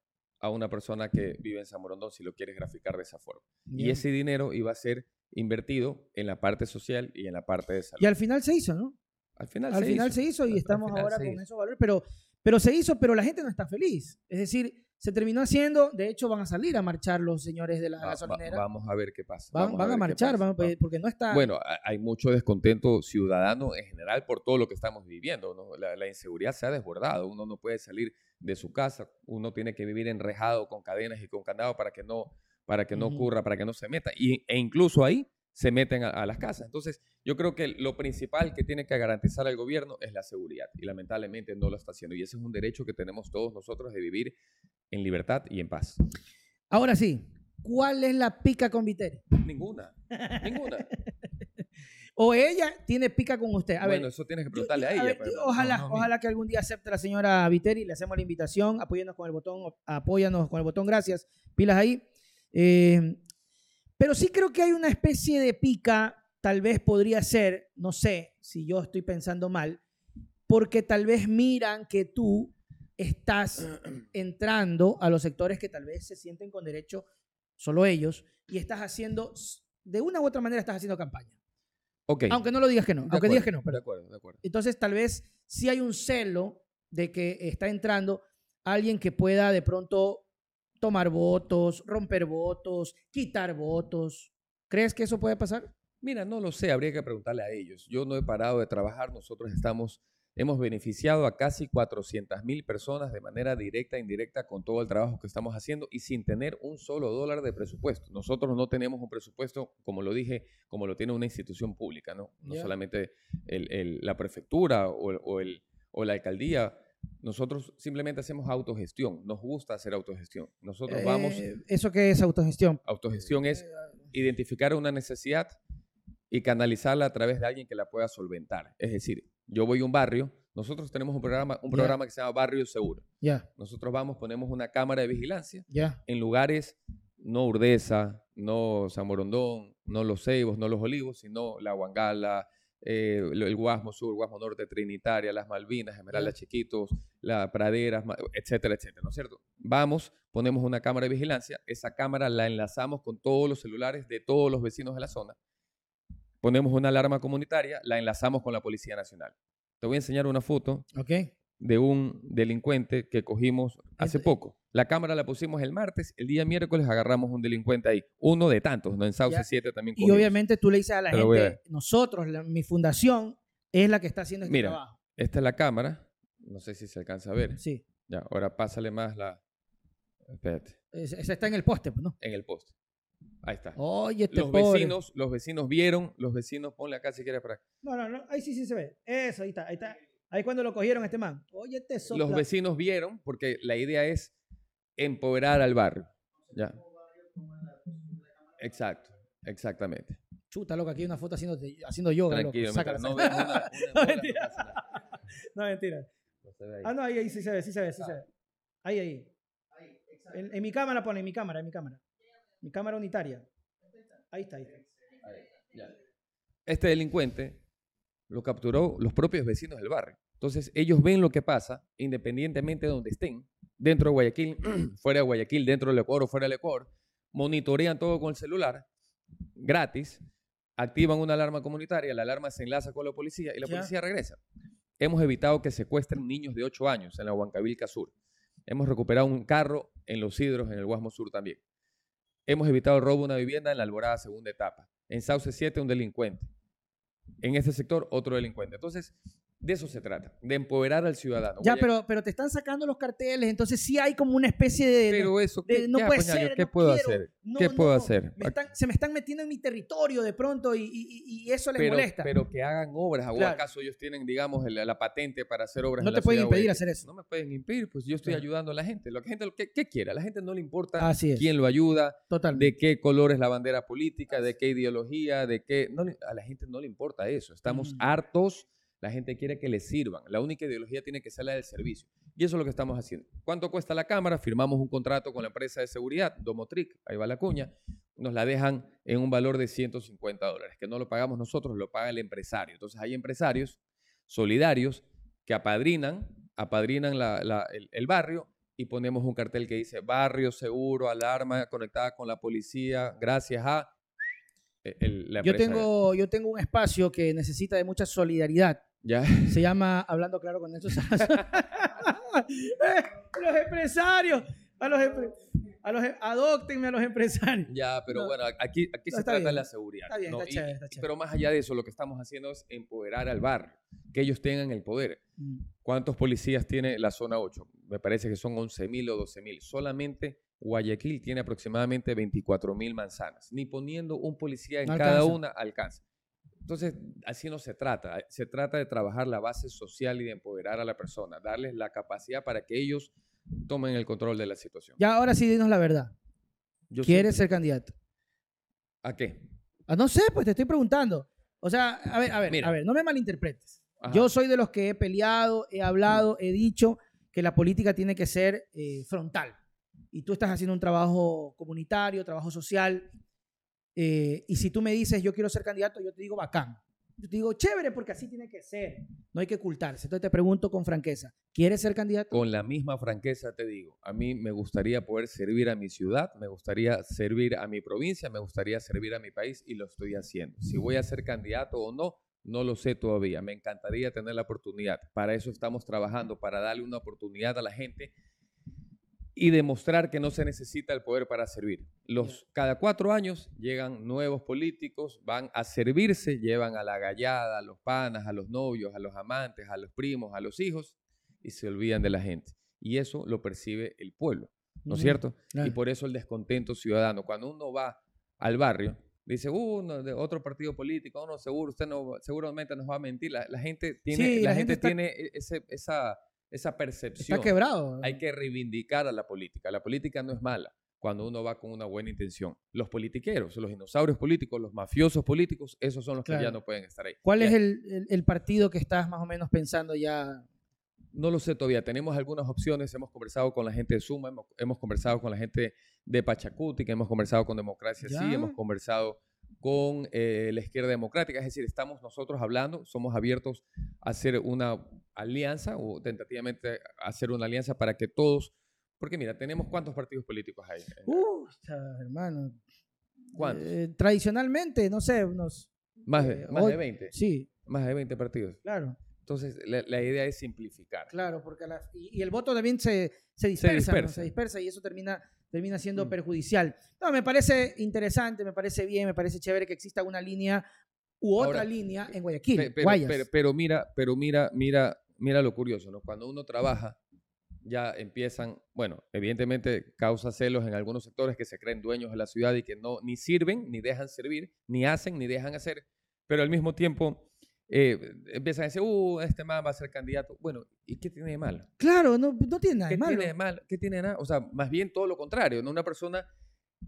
a una persona que vive en San Morondón si lo quieres graficar de esa forma? Y ese dinero iba a ser invertido en la parte social y en la parte de salud. Y al final se hizo, ¿no? al final, Al se, final hizo. se hizo y Al- estamos ahora con esos valores, pero, pero se hizo, pero la gente no está feliz. Es decir, se terminó haciendo, de hecho van a salir a marchar los señores de la Va- va- gasolinera. vamos a ver qué pasa. van, a, marchar, Va- porque no está... Bueno, ha- hay mucho descontento ciudadano en general por todo lo que estamos viviendo. ¿no? La, la inseguridad se ha desbordado. Uno no puede salir de su casa. Uno tiene que vivir enrejado con cadenas y con candado para que no, para que no ocurra, para que no se meta. Y, e incluso ahí se meten a, a las casas. Entonces, yo creo que lo principal que tiene que garantizar el gobierno es la seguridad. Y lamentablemente no lo está haciendo. Y ese es un derecho que tenemos todos nosotros de vivir en libertad y en paz. Ahora sí, ¿cuál es la pica con Viteri? Ninguna. Ninguna. O ella tiene pica con usted. A bueno, ver, eso tienes que preguntarle a a ella. ver, pero no- ojalá, no ojalá que algún día acepte la señora Viteri, le hacemos la invitación, apóyanos con el botón, apóyanos con el botón, gracias, pilas ahí. Eh, pero sí creo que hay una especie de pica, tal vez podría ser, no sé si yo estoy pensando mal, porque tal vez miran que tú estás entrando a los sectores que tal vez se sienten con derecho, solo ellos, y estás haciendo, de una u otra manera estás haciendo campaña. Ok. Aunque no lo digas que no, De aunque digas que no, pero De acuerdo, de acuerdo. entonces, tal vez sí hay un celo de que está entrando alguien que pueda de pronto tomar votos, romper votos, quitar votos. ¿Crees que eso puede pasar? Mira, no lo sé, habría que preguntarle a ellos. Yo no he parado de trabajar, nosotros estamos, hemos beneficiado a casi 400 mil personas de manera directa e indirecta con todo el trabajo que estamos haciendo y sin tener un solo dólar de presupuesto. Nosotros no tenemos un presupuesto, como lo dije, como lo tiene una institución pública, ¿no? No solamente el- el- la prefectura o, o el, o la alcaldía. Nosotros simplemente hacemos autogestión, nos gusta hacer autogestión. Nosotros vamos, Eh, ¿Eso qué es autogestión? autogestión es identificar una necesidad y canalizarla a través de alguien que la pueda solventar. Es decir, yo voy a un barrio, nosotros tenemos un programa, un programa que se llama Barrio Seguro. Ya, Nosotros vamos, ponemos una cámara de vigilancia ya. en lugares no Urdesa, no San Morondón, no Los Ceibos, no Los Olivos, sino La Huangala, eh, el Guasmo Sur, Guasmo Norte, Trinitaria, Las Malvinas, Esmeraldas Chiquitos, La Praderas, etcétera, etcétera, ¿no es cierto? Vamos, ponemos una cámara de vigilancia, esa cámara la enlazamos con todos los celulares de todos los vecinos de la zona, ponemos una alarma comunitaria, la enlazamos con la Policía Nacional. Te voy a enseñar una foto Ok. De un delincuente que cogimos hace poco. La cámara la pusimos el martes, el día miércoles agarramos un delincuente ahí. Uno de tantos, ¿no? En Sauce Ya. 7 también Y cogimos. obviamente tú le dices a la Pero voy a gente, nosotros, la- mi fundación, es la que está haciendo este Mira. trabajo. Esta es la cámara. No sé si se alcanza a ver. Sí. Ya, ahora pásale más la... Espérate, Es- Esa está en el poste, pues, ¿no? en el poste. Ahí está. Oye, este los pobre. vecinos, los vecinos vieron, los vecinos, ponle acá si quieres para acá. No, no, no. Ahí sí, sí se ve. Eso, ahí está, ahí está. Ahí cuando lo cogieron este man. Oye, este sopla. Los vecinos vieron porque la idea es empoderar al barrio. Ya. Exacto, exactamente. Chuta, loco, aquí hay una foto haciendo, haciendo yoga. loco. Tranquilo, Sácala, no sácala. una, una No, mentira. pasa nada. No, mentira. No se ve ahí. Ah, no, ahí, ahí sí se ve, sí se ve, sí se ve. Ahí, ahí. En, en mi cámara pone, en mi cámara, en mi cámara. Mi cámara unitaria. Ahí está, ahí está. Este delincuente lo capturó los propios vecinos del barrio. Entonces, ellos ven lo que pasa independientemente de donde estén, dentro de Guayaquil, fuera de Guayaquil, dentro del Ecuador o fuera del Ecuador, monitorean todo con el celular gratis, activan una alarma comunitaria, la alarma se enlaza con la policía y la Ya. policía regresa. Hemos evitado que secuestren niños de 8 años en la Huancavilca Sur. Hemos recuperado un carro en Los Hidros, en el Guasmo Sur también. Hemos evitado el robo de una vivienda en la Alborada, segunda etapa. En Sauce 7, un delincuente. En este sector, otro delincuente. Entonces, de eso se trata, de empoderar al ciudadano. Ya, pero, pero te están sacando los carteles, entonces sí hay como una especie de... Pero eso, de- ¿qué, no ya, puede ser, ¿qué no puedo quiero, hacer? no, ¿Qué puedo hacer? me están- se me están metiendo en mi territorio de pronto y, y- eso les pero, molesta. pero que hagan obras. ¿O Claro. acaso ellos tienen, digamos, la patente para hacer obras no en te la pueden impedir Guayaquil? hacer eso. No me pueden impedir, pues yo estoy ayudando a la gente. Que gente, lo que, ¿qué quiere? A la gente no le importa Así es. quién lo ayuda, Totalmente. de qué color es la bandera política, de qué ideología, de qué... No, a la gente no le importa eso. Estamos Mm. hartos. La gente quiere que le sirvan. La única ideología tiene que ser la del servicio. Y eso es lo que estamos haciendo. ¿Cuánto cuesta la cámara? Firmamos un contrato con la empresa de seguridad, Domotric, ahí va la cuña. Nos la dejan en un valor de 150 dólares, que no lo pagamos nosotros, lo paga el empresario. Entonces hay empresarios solidarios que apadrinan, apadrinan la- la- el, el barrio y ponemos un cartel que dice barrio seguro, alarma conectada con la policía, gracias a eh, el- la Yo empresa. tengo, yo tengo un espacio que necesita de mucha solidaridad. Ya. Se llama Hablando Claro con Nelson Sazo. Eh, los empresarios. A los, a los, adóctenme a los empresarios. Ya, pero No. bueno, aquí, aquí No, se trata de bien. la seguridad. Está bien, ¿no? está Y- chévere, y- está chévere. Pero más allá de eso, lo que estamos haciendo es empoderar al barrio, que ellos tengan el poder. Mm. ¿Cuántos policías tiene la zona 8? Me parece que son 11.000 o 12.000. Solamente Guayaquil tiene aproximadamente 24.000 manzanas. Ni poniendo un policía en No cada alcanza. una alcanza. Entonces, así no se trata. Se trata de trabajar la base social y de empoderar a la persona, darles la capacidad para que ellos tomen el control de la situación. Ya, ahora sí, dinos la verdad. Yo ¿Quieres ser candidato? ¿A qué? Ah, no sé, pues te estoy preguntando. O sea, a ver, a ver, Mira. a ver, no me malinterpretes. Ajá. Yo soy de los que he peleado, he hablado, he dicho que la política tiene que ser eh, frontal. Y tú estás haciendo un trabajo comunitario, trabajo social. Eh, y si tú me dices, yo quiero ser candidato, yo te digo, bacán. Yo te digo, chévere, porque así tiene que ser. No hay que ocultarse. Entonces te pregunto con franqueza, ¿quieres ser candidato? Con la misma franqueza te digo, a mí me gustaría poder servir a mi ciudad, me gustaría servir a mi provincia, me gustaría servir a mi país y lo estoy haciendo. Si voy a ser candidato o no, no lo sé todavía. Me encantaría tener la oportunidad. Para eso estamos trabajando, para darle una oportunidad a la gente y demostrar que no se necesita el poder para servir. Los, cada cuatro años llegan nuevos políticos, van a servirse, llevan a la gallada, a los panas, a los novios, a los amantes, a los primos, a los hijos y se olvidan de la gente. Y eso lo percibe el pueblo, ¿no es cierto? claro. Y por eso el descontento ciudadano. Cuando uno va al barrio, dice, uh, no, de otro partido político, no, seguro, usted no, seguramente nos va a mentir. La, la gente tiene, Sí, la la gente gente está- tiene e- ese- esa, esa percepción. Está quebrado. Hay que reivindicar a la política. La política no es mala cuando uno va con una buena intención. Los politiqueros, los dinosaurios políticos, los mafiosos políticos, esos son los que ya no pueden estar ahí. ¿Cuál Ya- es el, el- el partido que estás más o menos pensando ya? No lo sé todavía. Tenemos algunas opciones. Hemos conversado con la gente de Suma, hemos, hemos conversado con la gente de Pachacuti, que hemos conversado con Democracia Sí, hemos conversado con eh, la izquierda democrática. Es decir, estamos nosotros hablando, somos abiertos a hacer una alianza o tentativamente a hacer una alianza para que todos, porque mira, tenemos cuántos partidos políticos hay. Uh, hermano. ¿Cuántos? Eh, tradicionalmente, no sé, unos... más eh, de, más de hoy- 20. Sí, Más de 20 partidos. claro, Entonces, la, la idea es simplificar. claro, porque y, y el voto también se, se dispersa, ¿no? dispersa. se dispersa y eso termina, termina siendo Mm. perjudicial. No, me parece interesante, me parece bien, me parece chévere que exista una línea u otra Ahora, línea en Guayaquil, Pe- pero, Guayas. pero, pero mira, pero mira, mira, mira lo curioso, ¿no? Cuando uno trabaja, ya empiezan, bueno, evidentemente causa celos en algunos sectores que se creen dueños de la ciudad y que no ni sirven, ni dejan servir, ni hacen, ni dejan hacer, pero al mismo tiempo eh, empiezan a decir, uh, este man va a ser candidato. Bueno, ¿y qué tiene de malo? Claro, no, no tiene nada ¿Qué de malo. tiene de malo? ¿Qué tiene de nada? O sea, más bien todo lo contrario, ¿no? Una persona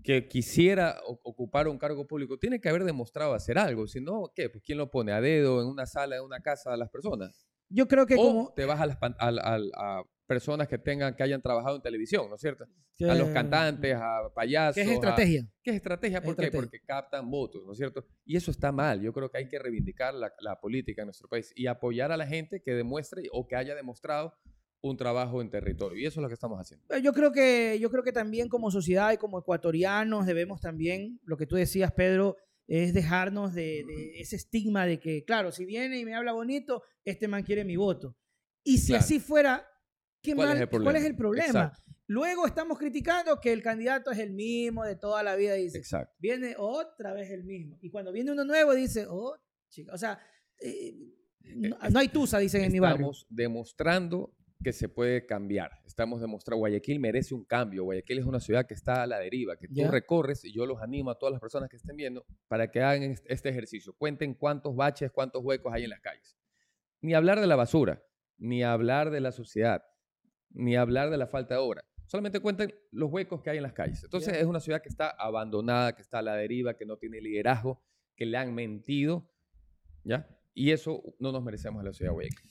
que quisiera ocupar un cargo público tiene que haber demostrado hacer algo. Si no, ¿qué? Pues ¿quién lo pone a dedo en una sala, en una casa a las personas? Yo creo que o como... te vas a, las al- a personas que tengan que hayan trabajado en televisión, ¿no es cierto? A los cantantes, a payasos. Que es a- estrategia. ¿Qué es estrategia? Es ¿Por qué? estrategia. Porque captan votos, ¿no es cierto? Y eso está mal. Yo creo que hay que reivindicar la, la política en nuestro país y apoyar a la gente que demuestre o que haya demostrado un trabajo en territorio. Y eso es lo que estamos haciendo. Eh, Yo creo que, yo creo que también como sociedad y como ecuatorianos debemos también, lo que tú decías, Pedro, es dejarnos de, de ese estigma de que, claro, si viene y me habla bonito, este man quiere mi voto. Y si Claro. así fuera, ¿qué ¿Cuál es mal- el ¿cuál es problema? el problema? Exacto. Luego estamos criticando que el candidato es el mismo de toda la vida. Dice, Exacto. viene otra vez el mismo. Y cuando viene uno nuevo, dice, oh, chica. O sea, eh, no, no hay tusa, dicen en mi barrio. Estamos demostrando que se puede cambiar. Estamos demostrando, Guayaquil merece un cambio. Guayaquil es una ciudad que está a la deriva, que Ya. tú recorres y yo los animo a todas las personas que estén viendo para que hagan est- este ejercicio. Cuenten cuántos baches, cuántos huecos hay en las calles. Ni hablar de la basura, ni hablar de la suciedad, ni hablar de la falta de obra. Solamente cuenten los huecos que hay en las calles. Entonces es una ciudad que está abandonada, que está a la deriva, que no tiene liderazgo, que le han mentido, ¿ya? Y eso no nos merecemos en la ciudad de Guayaquil.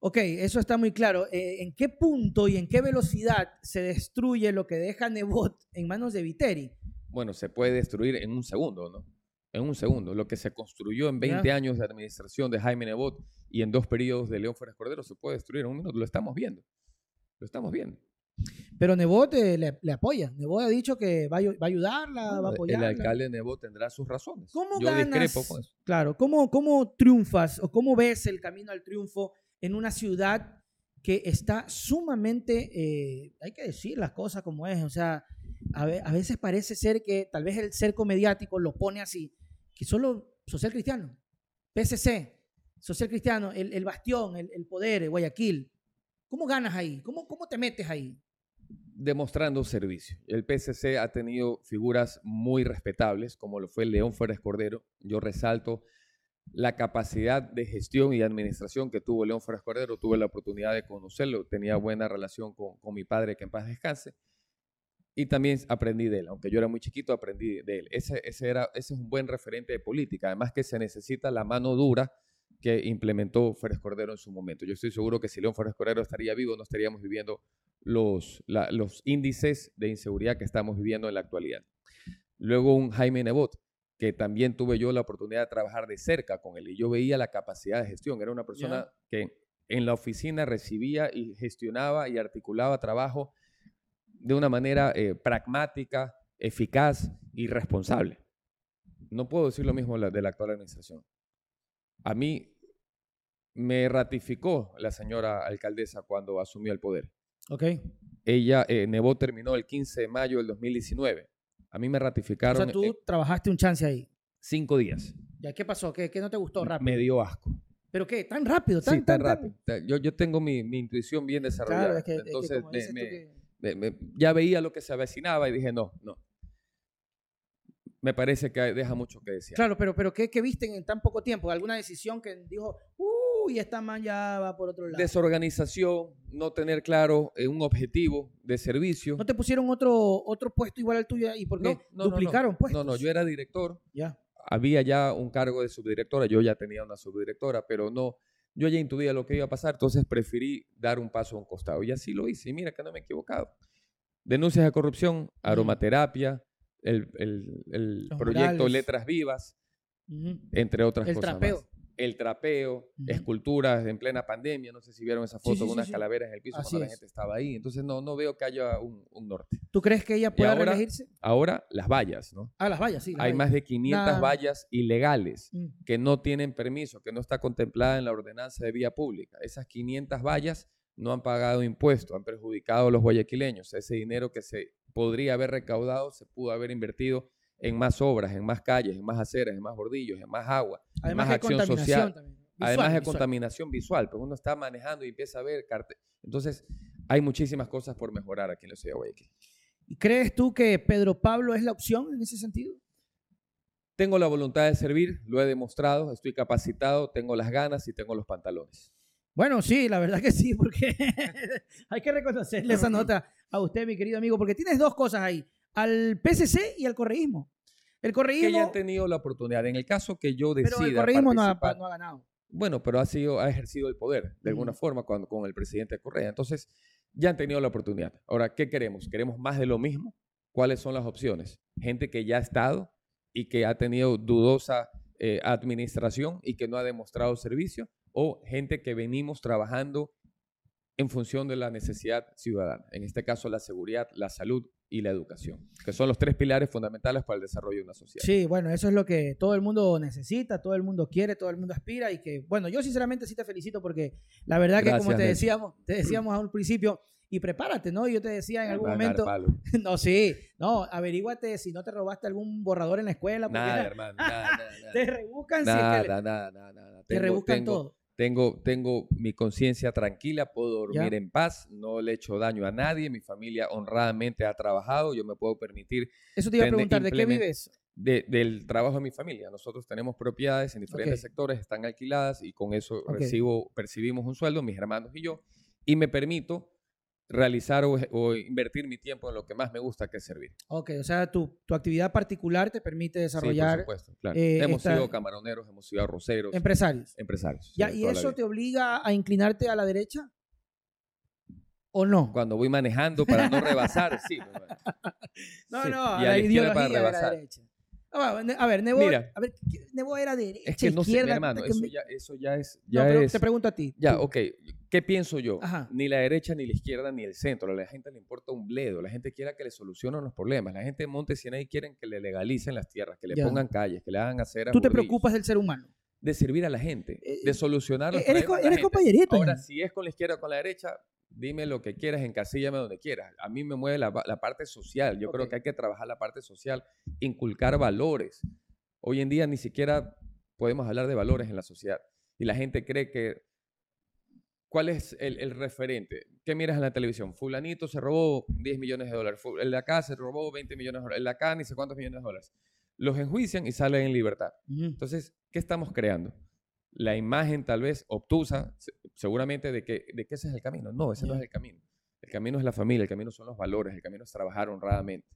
Ok, eso está muy claro. Eh, ¿En qué punto y en qué velocidad se destruye lo que deja Nebot en manos de Viteri? bueno, se puede destruir en un segundo, ¿no? En un segundo. Lo que se construyó en 20 Ya. años de administración de Jaime Nebot y en dos periodos de León Férez Cordero se puede destruir en un minuto. Lo estamos viendo. Lo estamos viendo. Pero Nebot le, le apoya. Nebot ha dicho que va a, ayu- va a ayudarla, va a Bueno, el apoyarla. alcalde Nebot tendrá sus razones. ¿Cómo Yo ganas? discrepo con eso. Claro, ¿cómo, ¿cómo triunfas o cómo ves el camino al triunfo en una ciudad que está sumamente, eh, hay que decir las cosas como es, o sea, a, ve- a veces parece ser que tal vez el cerco mediático lo pone así, que solo social cristiano, PSC, social cristiano, el, el bastión, el, el poder, Guayaquil, ¿cómo ganas ahí? ¿Cómo, ¿Cómo te metes ahí? Demostrando servicio. El PSC ha tenido figuras muy respetables, como lo fue León Férez Cordero. Yo resalto la capacidad de gestión y administración que tuvo León Férez Cordero. Tuve la oportunidad de conocerlo, tenía buena relación con, con mi padre, que en paz descanse. Y también aprendí de él, aunque yo era muy chiquito, aprendí de él. Ese, ese, era, ese es un buen referente de política. Además que se necesita la mano dura que implementó Férez Cordero en su momento. Yo estoy seguro que si León Férez Cordero estaría vivo, no estaríamos viviendo los, la- los índices de inseguridad que estamos viviendo en la actualidad. Luego un Jaime Nebot, que también tuve yo la oportunidad de trabajar de cerca con él y yo veía la capacidad de gestión. Era una persona que en la oficina recibía y gestionaba y articulaba trabajo de una manera eh, pragmática, eficaz y responsable. No puedo decir lo mismo de la actual administración. A mí me ratificó la señora alcaldesa cuando asumió el poder. ¿Ok? Ella, eh, terminó el 15 de mayo del 2019. A mí me O ratificaron sea, tú trabajaste un chance ahí. cinco días. ¿Ya qué pasó? ¿Qué, qué no te gustó rápido? Me dio asco. ¿Pero qué? ¿Tan rápido? ¿Tan, sí, tan, rápido. Yo, yo tengo mi, mi intuición bien desarrollada. Claro, es que, es que Entonces, me- me- que- me- me- ya veía lo que se avecinaba y dije, no, no. Me parece que deja mucho que decir. Claro, pero, pero ¿qué, qué viste en tan poco tiempo? ¿Alguna decisión que dijo, uy, esta man ya va por otro lado? Desorganización, no tener claro eh, un objetivo de servicio. ¿No te pusieron otro, otro puesto igual al tuyo y porque No, no, no, duplicaron no. puestos? No, no, yo era director, Ya. había ya un cargo de subdirectora, yo ya tenía una subdirectora, pero no, yo ya intuía lo que iba a pasar, entonces preferí dar un paso a un costado. Y así lo hice, y mira que no me he equivocado. Denuncias de corrupción, aromaterapia, el, el- el proyecto murales. Letras Vivas, entre otras El cosas trapeo. más. El trapeo, esculturas en plena pandemia, no sé si vieron esa foto sí, con unas sí. calaveras en el piso Así cuando la es. gente estaba ahí. Entonces no, no veo que haya un, un norte. ¿Tú crees que ella pueda ahora- reelegirse? Ahora, las vallas, ¿no? Ah, las vallas, sí. las Hay vallas. más de 500 Nada. vallas ilegales Mm. que no tienen permiso, que no está contemplada en la ordenanza de vía pública. Esas 500 vallas no han pagado impuestos, han perjudicado a los guayaquileños. Ese dinero que se podría haber recaudado se pudo haber invertido en más obras, en más calles, en más aceras, en más bordillos, en más agua, Además más que hay acción social. también. Visual, además de visual. contaminación visual, pues uno está manejando y empieza a ver cartel. Entonces, hay muchísimas cosas por mejorar aquí en la ciudad de Guayaquil. ¿Y ¿Crees tú que Pedro Pablo es la opción en ese sentido? Tengo la voluntad de servir, lo he demostrado, estoy capacitado, tengo las ganas y tengo los pantalones. Bueno, sí, la verdad que sí, porque hay que reconocerle esa nota a usted, mi querido amigo, porque tienes dos cosas ahí, al PCC y al correísmo. El que correísmo, ya han tenido la oportunidad. En el caso que yo pero decida el correísmo no ha, participar- no ha ganado. bueno, pero ha sido ha ejercido el poder de alguna Mm. forma cuando con el presidente Correa. Entonces, ya han tenido la oportunidad. Ahora, ¿qué queremos? ¿Queremos más de lo mismo? ¿Cuáles son las opciones? Gente que ya ha estado y que ha tenido dudosa eh, administración y que no ha demostrado servicio o gente que venimos trabajando en función de la necesidad ciudadana, en este caso la seguridad, la salud y la educación, que son los tres pilares fundamentales para el desarrollo de una sociedad. Sí, bueno, eso es lo que todo el mundo necesita, todo el mundo quiere, todo el mundo aspira y que, bueno, yo sinceramente sí te felicito porque la verdad que como te decíamos, te decíamos a un principio, y prepárate, ¿no? Yo te decía en algún momento, no, sí, no, averíguate si no te robaste algún borrador en la escuela, porque Nada, hermano, nada, nada, te nada. rebuscan, si es que Nada, nada, nada, nada. te Tengo- rebuscan tengo- todo. Tengo, tengo mi conciencia tranquila, puedo dormir Ya. en paz, no le he hecho daño a nadie, mi familia honradamente ha trabajado, yo me puedo permitir Eso te iba a preguntar, ¿de qué vives? de- del trabajo de mi familia. Nosotros tenemos propiedades en diferentes Ok. sectores, están alquiladas y con eso Ok. recibo, percibimos un sueldo, mis hermanos y yo, y me permito realizar o, o invertir mi tiempo en lo que más me gusta, que es servir. Ok, o sea, tu, tu actividad particular te permite Sí, desarrollar por supuesto, claro. eh, hemos esta- sido camaroneros, hemos sido arroceros, empresarios. empresarios. Ya, sí, ¿Y eso te obliga a inclinarte a la derecha? ¿O no? Cuando voy manejando para no rebasar, sí. No, Sí, no, y a la la izquierda para ideología de la rebasar. derecha. Ah, A ver, Nebo, Mira. a ver, ¿qué- Nebo era derecha, Es que no sé, mi izquierda. hermano, que eso ya, eso ya es... No, Ya pero es te pregunto a ti. Ya, tú. ok. ¿Qué pienso yo? Ajá. Ni la derecha, ni la izquierda, ni el centro. A la gente le importa un bledo. La gente quiere que le solucionen los problemas. La gente de Monte Sinai quieren que le legalicen las tierras, que le Ya. pongan calles, que le hagan aceras. Tú te bordillos. preocupas del ser humano. De servir a la gente, Eh, de solucionar los Eres, co- problemas eres compañerito. Ahora, si es con la izquierda o con la derecha, dime lo que quieras, encasíllame donde quieras. A mí me mueve la, la parte social. Yo creo que hay que trabajar la parte social, inculcar valores. Hoy en día ni siquiera podemos hablar de valores en la sociedad. Y la gente cree que... ¿Cuál es el, el referente? ¿Qué miras en la televisión? Fulanito se robó 10 millones de dólares. El de acá se robó 20 millones de dólares. El de acá ni sé cuántos millones de dólares. Los enjuician y salen en libertad. Entonces, ¿qué estamos creando? La imagen tal vez obtusa, se- seguramente, de que, de que ese es el camino. No, ese no es el camino. El camino es la familia, el camino son los valores, el camino es trabajar honradamente.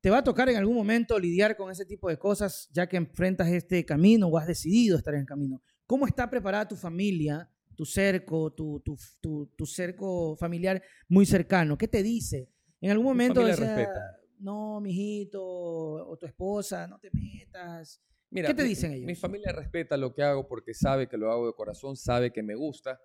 ¿Te va a tocar en algún momento lidiar con ese tipo de cosas ya que enfrentas este camino o has decidido estar en el camino? ¿Cómo está preparada tu familia, tu cerco, tu, tu, tu, tu cerco familiar muy cercano? ¿Qué te dice? En algún momento decía, respeta. no, mijito, o tu esposa, no te metas. Mira, ¿Qué te mi- dicen Mi ellos? familia respeta lo que hago porque sabe que lo hago de corazón, sabe que me gusta.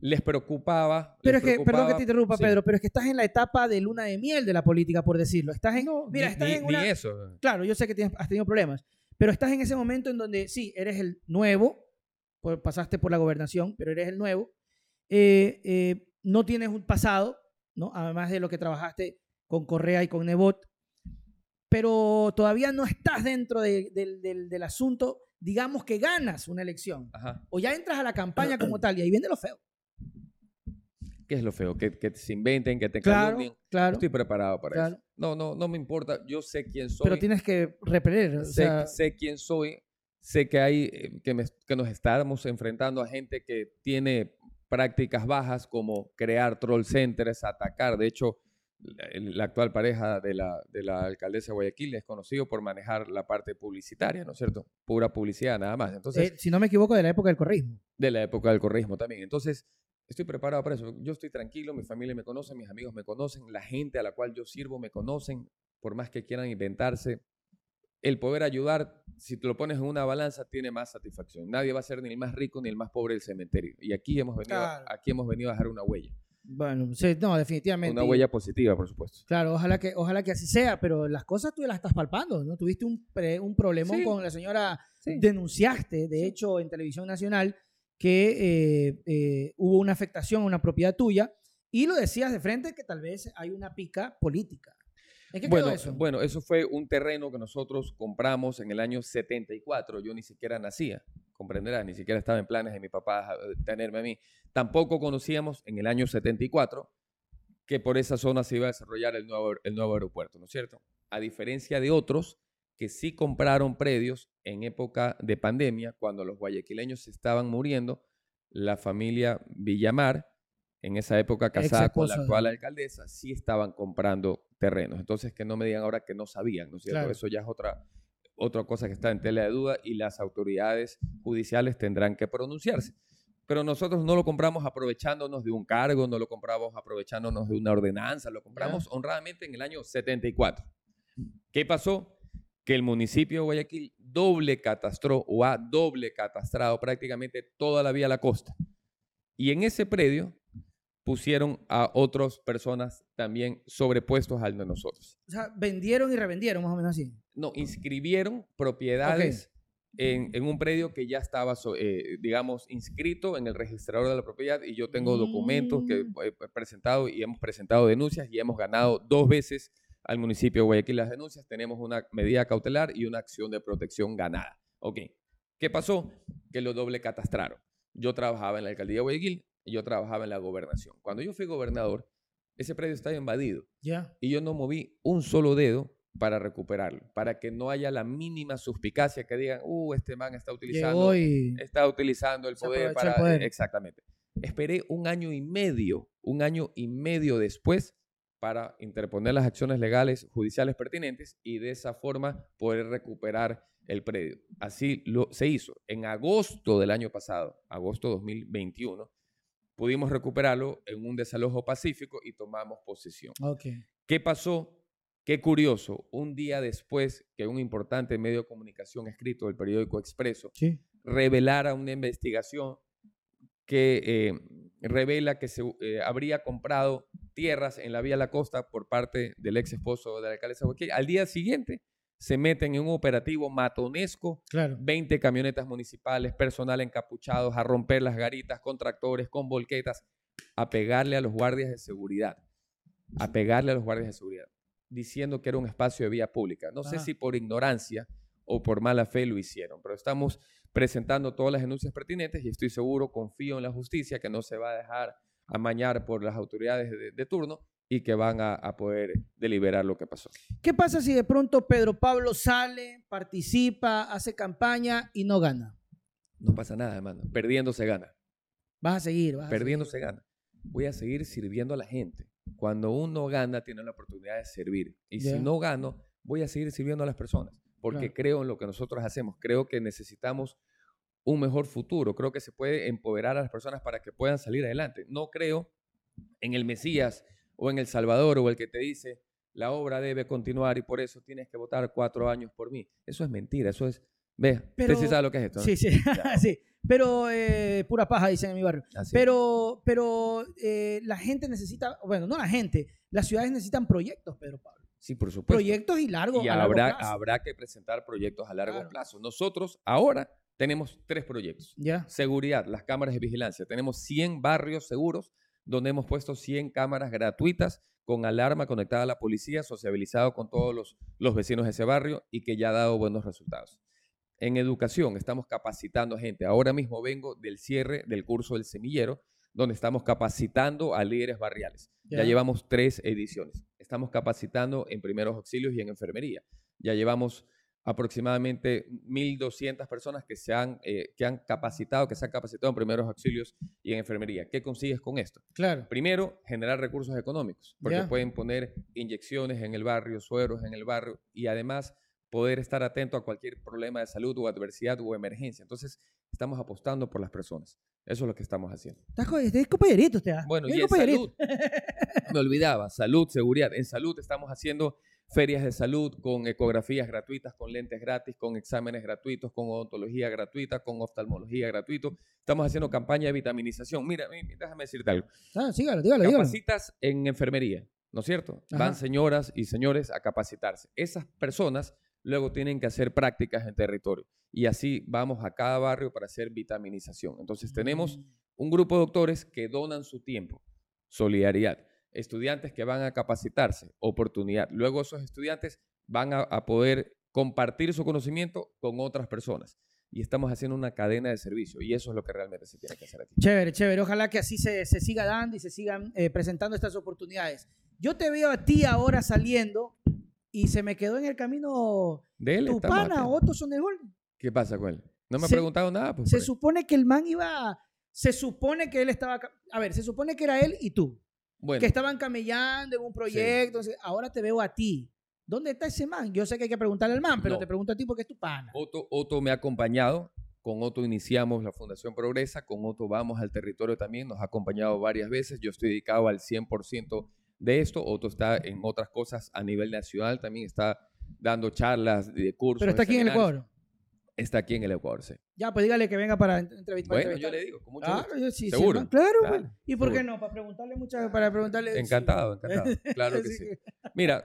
Les preocupaba. Pero les es que, perdón que preocupaba- te interrumpa, sí. Pedro, pero es que estás en la etapa de luna de miel de la política, por decirlo. Estás en, No, mira, ni, estás ni- en ni una, eso. Claro, yo sé que tienes- has tenido problemas, pero estás en ese momento en donde sí, eres el nuevo, pasaste por la gobernación, pero eres el nuevo, eh, eh, no tienes un pasado, ¿no? además de lo que trabajaste con Correa y con Nebot, pero todavía no estás dentro de- del- asunto, digamos que ganas una elección, Ajá. o ya entras a la campaña como tal, y ahí viene lo feo. ¿Qué es lo feo? Que, que se inventen, que te Claro, calumnien. claro, Estoy preparado para Claro. eso. No, no, no me importa. Yo sé quién soy. pero tienes que repeler, o sé, sea, sé quién soy, sé que hay eh, que, me- que nos estamos enfrentando a gente que tiene prácticas bajas como crear troll centers, atacar. De hecho, la, actual pareja de la, de la alcaldesa de Guayaquil es conocido por manejar la parte publicitaria, ¿no es cierto? Pura publicidad nada más. Entonces, eh, si no me equivoco, de la época del correísmo. de la época del correísmo también. Entonces, estoy preparado para eso. Yo estoy tranquilo, mi familia me conoce, mis amigos me conocen, la gente a la cual yo sirvo me conocen, por más que quieran inventarse. El poder ayudar, si te lo pones en una balanza, tiene más satisfacción. Nadie va a ser ni el más rico ni el más pobre del cementerio. Y aquí hemos venido, Claro. aquí hemos venido a dejar una huella. Bueno, sí, no, definitivamente. Una huella positiva, por supuesto. Claro, ojalá que, ojalá que así sea, pero las cosas tú ya las estás palpando, ¿no? Tuviste un, pre- un problemón Sí. con la señora, Sí. denunciaste, de hecho, en Televisión Nacional, que eh, eh, hubo una afectación a una propiedad tuya y lo decías de frente que tal vez hay una pica política. ¿En qué Bueno, quedó eso? bueno, eso fue un terreno que nosotros compramos en el año 74. Yo ni siquiera nacía, comprenderás, ni siquiera estaba en planes de mi papá eh, tenerme a mí. Tampoco conocíamos en el año 74 que por esa zona se iba a desarrollar el nuevo, el nuevo aeropuerto, ¿no es cierto? A diferencia de otros que sí compraron predios en época de pandemia, cuando los guayaquileños se estaban muriendo, la familia Villamar, en esa época casada con la actual alcaldesa, sí estaban comprando terrenos. Entonces, que no me digan ahora que no sabían, ¿no es cierto? Claro. Eso ya es otra, otra cosa que está en tela de duda y las autoridades judiciales tendrán que pronunciarse. Pero nosotros no lo compramos aprovechándonos de un cargo, no lo compramos aprovechándonos de una ordenanza, lo compramos honradamente en el año 74. ¿Qué pasó? Que el municipio de Guayaquil doble catastró o ha doble catastrado prácticamente toda la vía a la costa. Y en ese predio pusieron a otras personas también sobrepuestos al de nosotros. O sea, vendieron y revendieron, más o menos así. No, inscribieron propiedades en, en un predio que ya estaba, eh, digamos, inscrito en el registrador de la propiedad y yo tengo documentos que Mm. he presentado y hemos presentado denuncias y hemos ganado dos veces al municipio de Guayaquil las denuncias. Tenemos una medida cautelar y una acción de protección ganada. Ok. ¿Qué pasó? Que lo doble catastraron. Yo trabajaba en la alcaldía de Guayaquil y yo trabajaba en la gobernación. Cuando yo fui gobernador, ese predio estaba invadido y yo no moví un solo dedo para recuperarlo, para que no haya la mínima suspicacia que digan, uh, este man está utilizando, y... está utilizando el poder aprovechó el para... poder. Exactamente. Esperé un año y medio, un año y medio después para interponer las acciones legales judiciales pertinentes y de esa forma poder recuperar el predio. Así lo, se hizo. En agosto del año pasado, agosto 2021, pudimos recuperarlo en un desalojo pacífico y tomamos posesión. Ok. ¿Qué pasó? Qué curioso, un día después que un importante medio de comunicación escrito del periódico Expreso Sí. revelara una investigación que eh, revela que se eh, habría comprado tierras en la Vía La Costa por parte del ex esposo de la alcaldesa de Guayaquil. Al día siguiente se meten en un operativo matonesco Claro. 20 camionetas municipales, personal encapuchados, a romper las garitas con tractores, con volquetas, a pegarle a los guardias de seguridad, a pegarle a los guardias de seguridad, diciendo que era un espacio de vía pública. No sé si por ignorancia o por mala fe lo hicieron, pero estamos presentando todas las denuncias pertinentes y estoy seguro, confío en la justicia, que no se va a dejar amañar por las autoridades de, de turno y que van a, a poder deliberar lo que pasó. ¿Qué pasa si de pronto Pedro Pablo sale, participa, hace campaña y no gana? No pasa nada, hermano. Perdiendo se gana. Vas a seguir, vas a perdiendo seguir. se gana. Voy a seguir sirviendo a la gente. Cuando uno gana, tiene la oportunidad de servir. Y si no gano, voy a seguir sirviendo a las personas. Porque Claro. creo en lo que nosotros hacemos. Creo que necesitamos un mejor futuro. Creo que se puede empoderar a las personas para que puedan salir adelante. No creo en el Mesías o en el Salvador o el que te dice, la obra debe continuar y por eso tienes que votar cuatro años por mí. Eso es mentira. Eso es... Ve, Pero- usted sí sabe lo que es esto. ¿no? Sí, sí, sí. Pero eh, pura paja, dicen en mi barrio. Así. Pero, pero eh, la gente necesita, bueno, no la gente, las ciudades necesitan proyectos, Pedro Pablo. Sí, por supuesto. Proyectos y largos. y a largo habrá, plazo. habrá que presentar proyectos a largo Claro. plazo. Nosotros ahora tenemos tres proyectos. Ya. Seguridad, las cámaras de vigilancia. Tenemos 100 barrios seguros donde hemos puesto 100 cámaras gratuitas con alarma conectada a la policía, sociabilizado con todos los, los vecinos de ese barrio y que ya ha dado buenos resultados. En educación estamos capacitando a gente. Ahora mismo vengo del cierre del curso del semillero, donde estamos capacitando a líderes barriales. Ya, Ya. llevamos tres ediciones. Estamos capacitando en primeros auxilios y en enfermería. Ya llevamos aproximadamente 1.200 personas que se han, eh, que han capacitado, que se han capacitado en primeros auxilios y en enfermería. ¿Qué consigues con esto? Claro. Primero, generar recursos económicos, porque pueden poner inyecciones en el barrio, sueros en el barrio y además poder estar atento a cualquier problema de salud o adversidad o emergencia. Entonces, estamos apostando por las personas. Eso es lo que estamos haciendo. Estás co- estás compañerito usted. Bueno, y en salud, me olvidaba, salud, seguridad. En salud estamos haciendo ferias de salud con ecografías gratuitas, con lentes gratis, con exámenes gratuitos, con odontología gratuita, con oftalmología gratuito. Estamos haciendo campaña de vitaminización. Mira, mi- déjame decirte algo. Ah, sígalo, dígalo, dígalo. Capacitas en enfermería, ¿no es cierto? Ajá. Van señoras y señores a capacitarse. Esas personas luego tienen que hacer prácticas en territorio. Y así vamos a cada barrio para hacer vitaminización. Entonces tenemos Mm. un grupo de doctores que donan su tiempo, solidaridad. Estudiantes que van a capacitarse, oportunidad. Luego esos estudiantes van a, a poder compartir su conocimiento con otras personas. Y estamos haciendo una cadena de servicio. Y eso es lo que realmente se tiene que hacer aquí. Chévere, chévere. Ojalá que así se, se siga dando y se sigan eh, presentando estas oportunidades. Yo te veo a ti ahora saliendo y se me quedó en el camino De él tu pana. Otto Sonegol. ¿Qué pasa con él? No me ha preguntado nada. Pues, Se eso. supone que el man iba. Se supone que él estaba. A ver, se supone que era él y tú. bueno, Que estaban camellando en un proyecto. entonces, Ahora te veo a ti. ¿Dónde está ese man? Yo sé que hay que preguntarle al man, pero No. te pregunto a ti porque es tu pana. Otto, Otto me ha acompañado. Con Otto iniciamos la Fundación Progresa. Con Otto vamos al territorio también. Nos ha acompañado varias veces. Yo estoy dedicado al 100% de esto. Otto está en otras cosas a nivel nacional. También está dando charlas de cursos. Pero está aquí en el. Ecuador. está aquí en el Ecuador, sí. Ya, pues dígale que venga para ent- entrevistar. Bueno, yo le digo, con mucho Claro, gusto. yo sí, Seguro. claro, pues. ¿Y por qué no? Para preguntarle muchas, para preguntarle. Encantado, encantado. Claro que sí. Mira,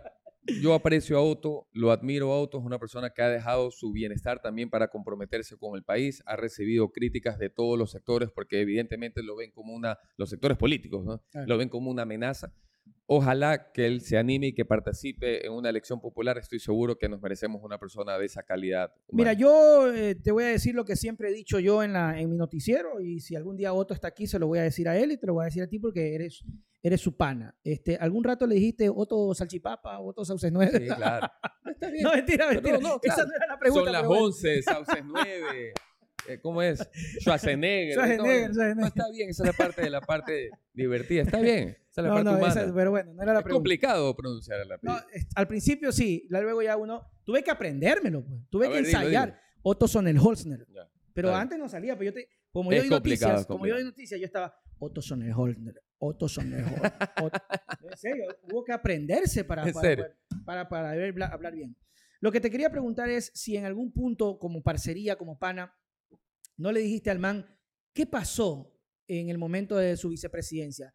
yo aprecio a Otto, lo admiro a Otto, es una persona que ha dejado su bienestar también para comprometerse con el país, ha recibido críticas de todos los sectores porque evidentemente lo ven como una, los sectores políticos, ¿no? Claro. Lo ven como una amenaza. Ojalá que él se anime y que participe en una elección popular. Estoy seguro que nos merecemos una persona de esa calidad. Mira, yo eh, te voy a decir lo que siempre he dicho yo en, la, en mi noticiero y si algún día Otto está aquí se lo voy a decir a él y te lo voy a decir a ti porque eres, eres su pana. Este, ¿Algún rato le dijiste Otto Salchipapa, Otto Sauces 9? Sí, claro. Está bien. No, mentira, Pero mentira. no, Esa claro. no era la pregunta. Son las pero bueno. 11, Sauces 9. Eh, ¿Cómo es? Schwarzenegger. Schwarzenegger, no, Schwarzenegger. no, está bien, esa es la parte de la parte divertida. Está bien, esa es la No, parte no, humana. esa- pero bueno, no era la es pregunta. complicado pronunciar el No, apellido. es- al principio sí, luego ya uno. Tuve que aprendérmelo, pues. Tuve A que ver, dilo, ensayar. dilo. Otto Sonnenholzner. Ya. Pero antes no salía, pues yo te, como yo doy noticias, como yo doy noticias, yo estaba Otto Sonnenholzner, Otto Sonnenholzner. Otto- En serio, hubo que aprenderse para, ¿En para, para, para bla- hablar bien. Lo que te quería preguntar es si en algún punto, como parcería, como pana, no le dijiste al man qué pasó en el momento de su vicepresidencia.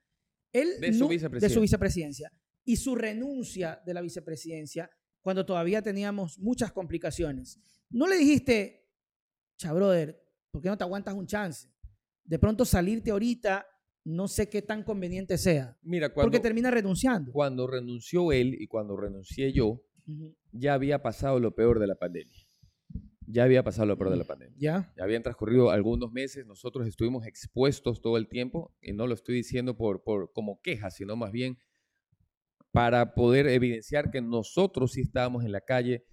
Él De su no- vicepresidencia. de su vicepresidencia y su renuncia de la vicepresidencia cuando todavía teníamos muchas complicaciones. No le dijiste, cha, brother, ¿por qué no te aguantas un chance? De pronto salirte ahorita, no sé qué tan conveniente sea, Mira, cuando, porque termina renunciando. cuando renunció él y cuando renuncié yo, ya había pasado lo peor de la pandemia. Ya había pasado lo peor de la pandemia. ¿Ya? Ya habían transcurrido algunos meses, nosotros estuvimos expuestos todo el tiempo, y no lo estoy diciendo por, por como queja, sino más bien para poder evidenciar que nosotros sí estábamos en la calle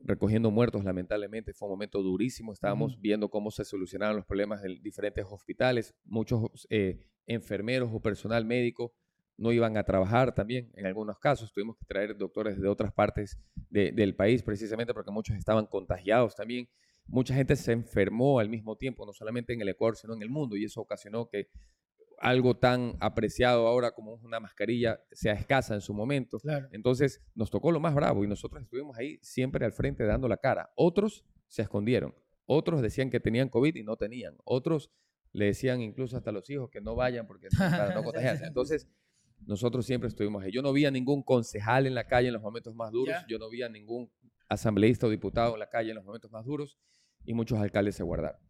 recogiendo muertos, lamentablemente. Fue un momento durísimo, estábamos viendo cómo se solucionaban los problemas de diferentes hospitales, muchos eh, enfermeros o personal médico no iban a trabajar también, en algunos casos tuvimos que traer doctores de otras partes de- del país precisamente porque muchos estaban contagiados también mucha gente se enfermó al mismo tiempo, no solamente en el Ecuador, sino en el mundo, y eso ocasionó que algo tan apreciado ahora como una mascarilla sea escasa en su momento. Claro. Entonces nos tocó lo más bravo y nosotros estuvimos ahí siempre al frente dando la cara. Otros se escondieron, otros decían que tenían COVID y no tenían, otros le decían incluso hasta a los hijos que no vayan porque para no contagiarse. Entonces nosotros siempre estuvimos ahí. Yo no vi a ningún concejal en la calle en los momentos más duros, Ya. yo no vi a ningún asambleísta o diputado en la calle en los momentos más duros y muchos alcaldes se guardaron.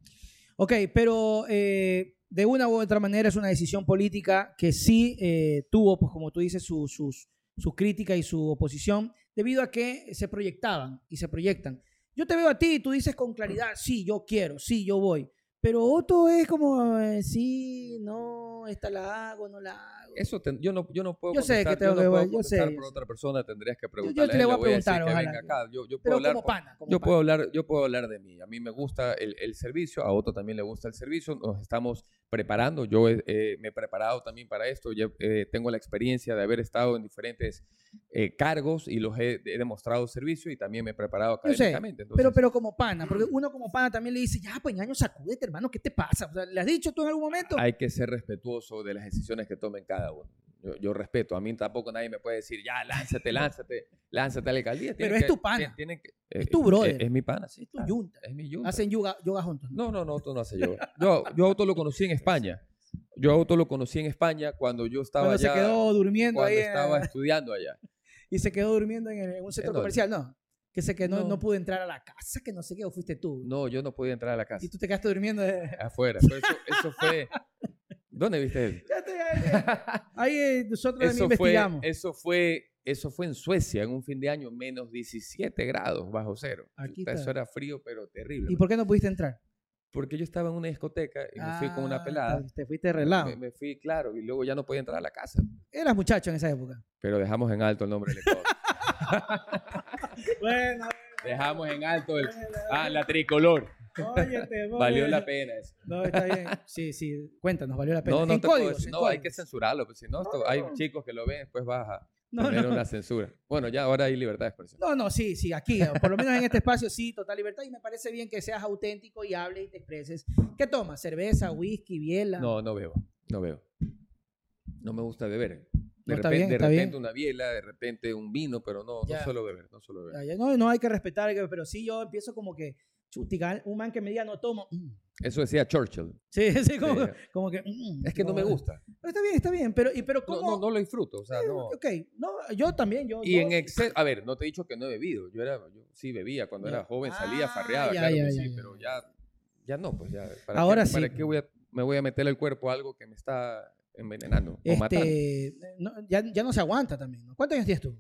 Ok, pero eh, de una u otra manera es una decisión política que sí eh, tuvo, pues como tú dices, su, sus, su crítica y su oposición, debido a que se proyectaban y se proyectan. Yo te veo a ti y tú dices con claridad, sí, yo quiero, sí, yo voy. Pero Otto es como, eh, sí, no, esta la hago, no la hago. Eso ten- yo no yo no puedo Yo sé que contestar, tengo yo no que- puedo yo contestar sé, por yo otra persona, tendrías que yo preguntarle. te le a voy a preguntar, que ojalá venga que- acá. Yo, yo puedo Pero hablar como pana, como yo pana. puedo hablar, yo puedo hablar de mí. A mí me gusta el, el servicio, a Otto también le gusta el servicio. Nos estamos preparando. Yo eh, me he preparado también para esto. Ya, eh, tengo la experiencia de haber estado en diferentes eh, cargos y los he, he demostrado servicio y también me he preparado Yo académicamente. Pero, Entonces, pero como pana, porque uno como pana también le dice, ya, pues ñaño, sacúdete, hermano, ¿qué te pasa? O sea, ¿Le has dicho tú en algún momento? hay que ser respetuoso de las decisiones que tomen cada uno. Yo, yo respeto. A mí tampoco nadie me puede decir, ya, lánzate, lánzate, lánzate a la alcaldía. Pero es que- tu pana. tien- tienen que- Es eh, tu brother. Es, es mi pana, sí. Es tu yunta. Es mi yunta. Hacen yoga, yoga juntos. No, no, no, Otto no hace yoga. Yo, yo a Otto lo conocí en España. Yo a Otto lo conocí en España cuando yo estaba Cuando allá, se quedó durmiendo cuando ahí estaba estudiando allá. y se quedó durmiendo en, el- en un centro comercial, no. Que se que no, No. no pudo entrar a la casa, que no sé qué, o fuiste tú. No, yo no podía entrar a la casa. Y tú te quedaste durmiendo. de- Afuera. Pero eso, eso fue... ¿Dónde viste eso? Ya te- ya- Ahí eh, nosotros Eso fue, investigamos. eso, fue, eso fue en Suecia, en un fin de año, menos 17 grados bajo cero. Aquí está. Eso era frío, pero terrible. ¿Y por qué no pudiste entrar? Porque yo estaba en una discoteca y me fui con una Ah, pelada. Te fuiste relado. Me, me fui, claro, y luego ya no podía entrar a la casa. Eras muchacho en esa época. Pero dejamos en alto el nombre del Ecuador. bueno, dejamos en alto el... Ah, la tricolor. Óyete, Valió óyete. la pena eso. No, está bien. Sí, sí, cuéntanos, valió la pena. No, no en te puedo códigos, decir, en no, hay que censurarlo, pues si no, esto- hay chicos que lo ven, después vas a No, tener no. una censura. Bueno, ya ahora hay libertad de expresión. No, no, sí, sí, aquí, por lo menos en este espacio, sí, total libertad. Y me parece bien que seas auténtico y hables y te expreses. ¿Qué tomas? ¿Cerveza, whisky, biela? No, no veo, no veo. No me gusta beber. De está repente, bien, de está repente bien. una biela, de repente un vino, pero no, no suelo beber, no suelo beber. Ya, ya, no, no hay que respetar, pero sí yo empiezo como que, chutica, un man que me diga no tomo. mm. Eso decía Churchill. Sí, sí, como, Sí. como que... mm, Es que no me gusta. Pero está bien, está bien, pero, y, pero No, ¿cómo? no, no lo disfruto, o sea, no. Ok, no, yo también, yo... Y yo- en exceso, a ver, no te he dicho que no he bebido. Yo era, yo sí bebía cuando Ya. era joven, salía, Ah, farreaba, ya, claro ya, que ya, sí, pero ya, ya no, pues ya. ¿Para Ahora qué, sí, ¿Para qué voy a, me voy a meter al cuerpo algo que me está envenenando o matando? Este, no, ya, ya no se aguanta también. ¿no? ¿Cuántos años tienes tú?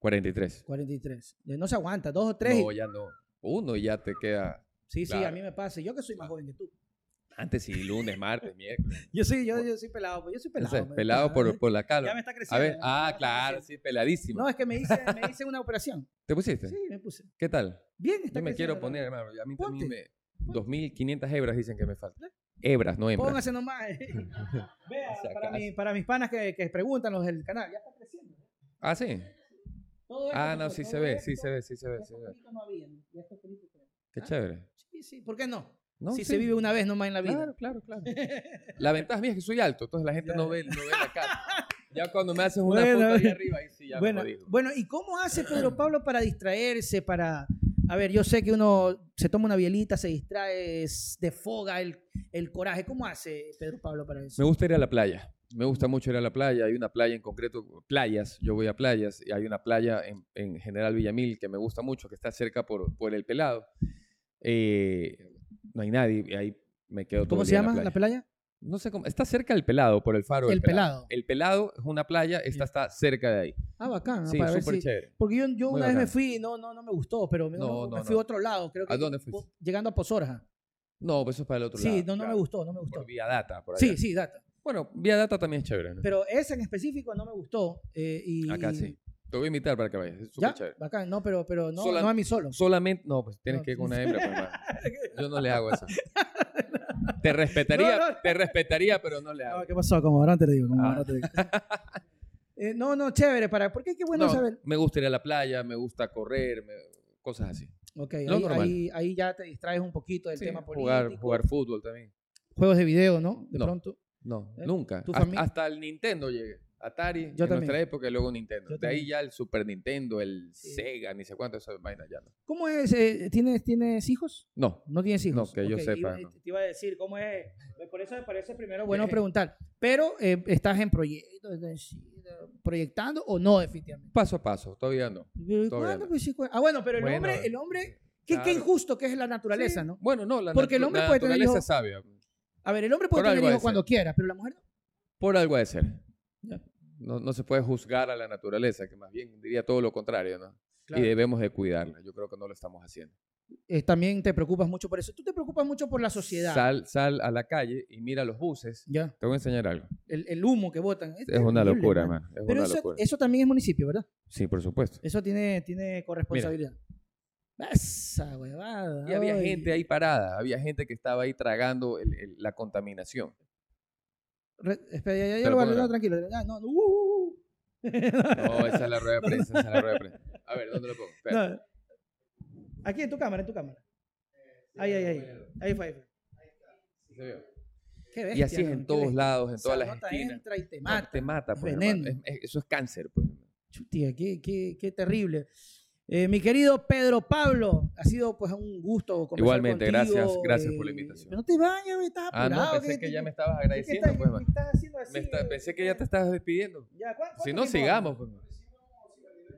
43. 43. Ya No se aguanta, dos o tres. y- No, ya no. Uno y ya te queda. sí, sí, a mí me pasa. Yo que soy más joven que tú. Antes sí, lunes, martes, miércoles. Yo soy, yo, yo soy pelado, pues yo soy pelado. Pues, pelado ya, por, por la calma. Ya me está A creciendo. ver, ah, claro, sí, peladísimo. No, es que me hice, me hice una operación. ¿Te pusiste? Sí, me puse. ¿Qué tal? Bien, está Yo me quiero poner, hermano. A mí Ponte. también me. 2.500 hebras dicen que me faltan. Hebras, no hembras. Póngase nomás. Vea, Si para, mi- para mis panas que, que preguntan los del canal, ya está creciendo. Ah, sí. Todo Ah, no, sí se ve, esto, sí se ve, sí se ve, sí estos se ve. pelitos no habían, y estos pelitos creo. Qué ¿Ah? chévere. Sí, sí, ¿por qué no? No, si sí. se vive una vez nomás en la vida. Claro, claro, claro. La ventaja mía es que soy alto, entonces la gente no ve, no ve la cara. Ya cuando me haces una Bueno, foto ahí arriba, ahí sí ya bueno, me bueno, ¿y cómo hace Pedro Pablo para distraerse? Para, a ver, yo sé que uno se toma una bielita, se distrae, defoga el, el coraje. ¿Cómo hace Pedro Pablo para eso? Me gusta ir a la playa. Me gusta mucho ir a la playa. Hay una playa en concreto, playas. Yo voy a playas y hay una playa en, en General Villamil que me gusta mucho, que está cerca por, por el Pelado. Eh, no hay nadie y ahí me quedo todo ¿Cómo el se día llama la la playa. playa? No sé cómo. Está cerca del Pelado, por el faro. El Pelado. El Pelado es una playa, esta está cerca de ahí. Ah, bacán. Sí, para ver súper si- chévere. Porque yo, una vez me fui y no, no, no me gustó, pero me, No, no, no, me fui a otro lado. Creo que ¿A dónde fuiste? Llegando a Pozorja. No, pues eso es para el otro lado. Sí, no, no me gustó, no me gustó. Por Vía Data, por allá. Sí, sí, data. Bueno, Vía Data también es chévere. ¿no? Pero ese en específico no me gustó. eh, y, Acá sí. Te voy a invitar para que vayas. Es súper chévere. bacán. No, pero, pero no, Sola- no a mí solo. Solamente, no, pues tienes No, que ir con una hembra, pues, hermano. Yo no le hago eso. Te respetaría, No, no. te respetaría, pero no le hago. No, ¿Qué pasó? Como ahora te lo digo. Como Ah. ahora te digo. Eh, no, no, chévere. Para, porque qué bueno No, saber. me gusta ir a la playa, me gusta correr, me- cosas así. Ok, lo ahí, normal. ahí, ahí ya te distraes un poquito del Sí, tema político. jugar, jugar fútbol también. Juegos de video, ¿no? De No. pronto. No, ¿Eh? nunca. ¿Tu Hasta, el Nintendo llegué. Atari, Yo en nuestra también. época, y luego Nintendo. Yo de ahí también. ya el Super Nintendo, el Sí. Sega, ni sé cuánto, esas vainas ya no. ¿Cómo es? eh, ¿tienes, ¿Tienes hijos? No, No tienes hijos. No, que yo sepa, iba- no. Te iba a decir, ¿cómo es? Por eso me parece primero bueno preguntar. Pero, eh, ¿estás en proyecto, es decir, proyectando o no, definitivamente? paso a paso, todavía no. Pero, ¿y Todavía cuándo? no. Pues, ah, bueno, pero el Bueno, hombre, el hombre, qué, qué claro. injusto que es la naturaleza, Sí. ¿no? Bueno, no, la, Porque el natu- hombre la puede tener naturaleza hijos- es sabia. A ver, el hombre puede Por tener algo ha de hijos cuando ser. quiera, pero la mujer no. Por algo ha de ser. Ya. No, no se puede juzgar a la naturaleza, que más bien diría todo lo contrario, ¿no? Claro. Y debemos de cuidarla. Yo creo que no lo estamos haciendo. Eh, también te preocupas mucho por eso. Tú te preocupas mucho por la sociedad. Sal, sal a la calle y mira los buses. Ya, Te voy a enseñar algo. el, el humo que botan. Es una terrible, locura, hermano. Es Pero una eso, locura. eso también es municipio, ¿verdad? Sí, por supuesto. Eso tiene, tiene corresponsabilidad. Esa huevada. Y había ay. gente ahí parada. Había gente que estaba ahí tragando el- el- la contaminación. Re- espera, ya, ya, ya Te lo voy a- no, tranquilo. no, no, uh, uh, uh. No, esa es la rueda de prensa. Esa es la rueda de prensa. A ver, ¿dónde lo pongo? Espera. No. Aquí en tu cámara, en tu cámara. Ahí, ahí, ahí. Ahí fue, ahí fue. ¿Sí se vio? Qué Y bestia, así es ¿no? en todos bestia. lados, en todas las nota esquinas. entra y te No, mata. Te mata, Es pues, hermano. veneno. Es- es- eso es cáncer, pues. Chutía, qué, qué, qué terrible. Eh, mi querido Pedro Pablo, ha sido pues un gusto conversar Igualmente, contigo, gracias- gracias por la eh, invitación. no te vayas, güey, estás Ah, apurado. no, pensé ¿qué- que ya me estabas agradeciendo, estás- pues, man. estás haciendo así? Me está- eh? pensé que ya te estabas despidiendo. Ya, ¿cuán- cuánto Si no, sigamos. Pues.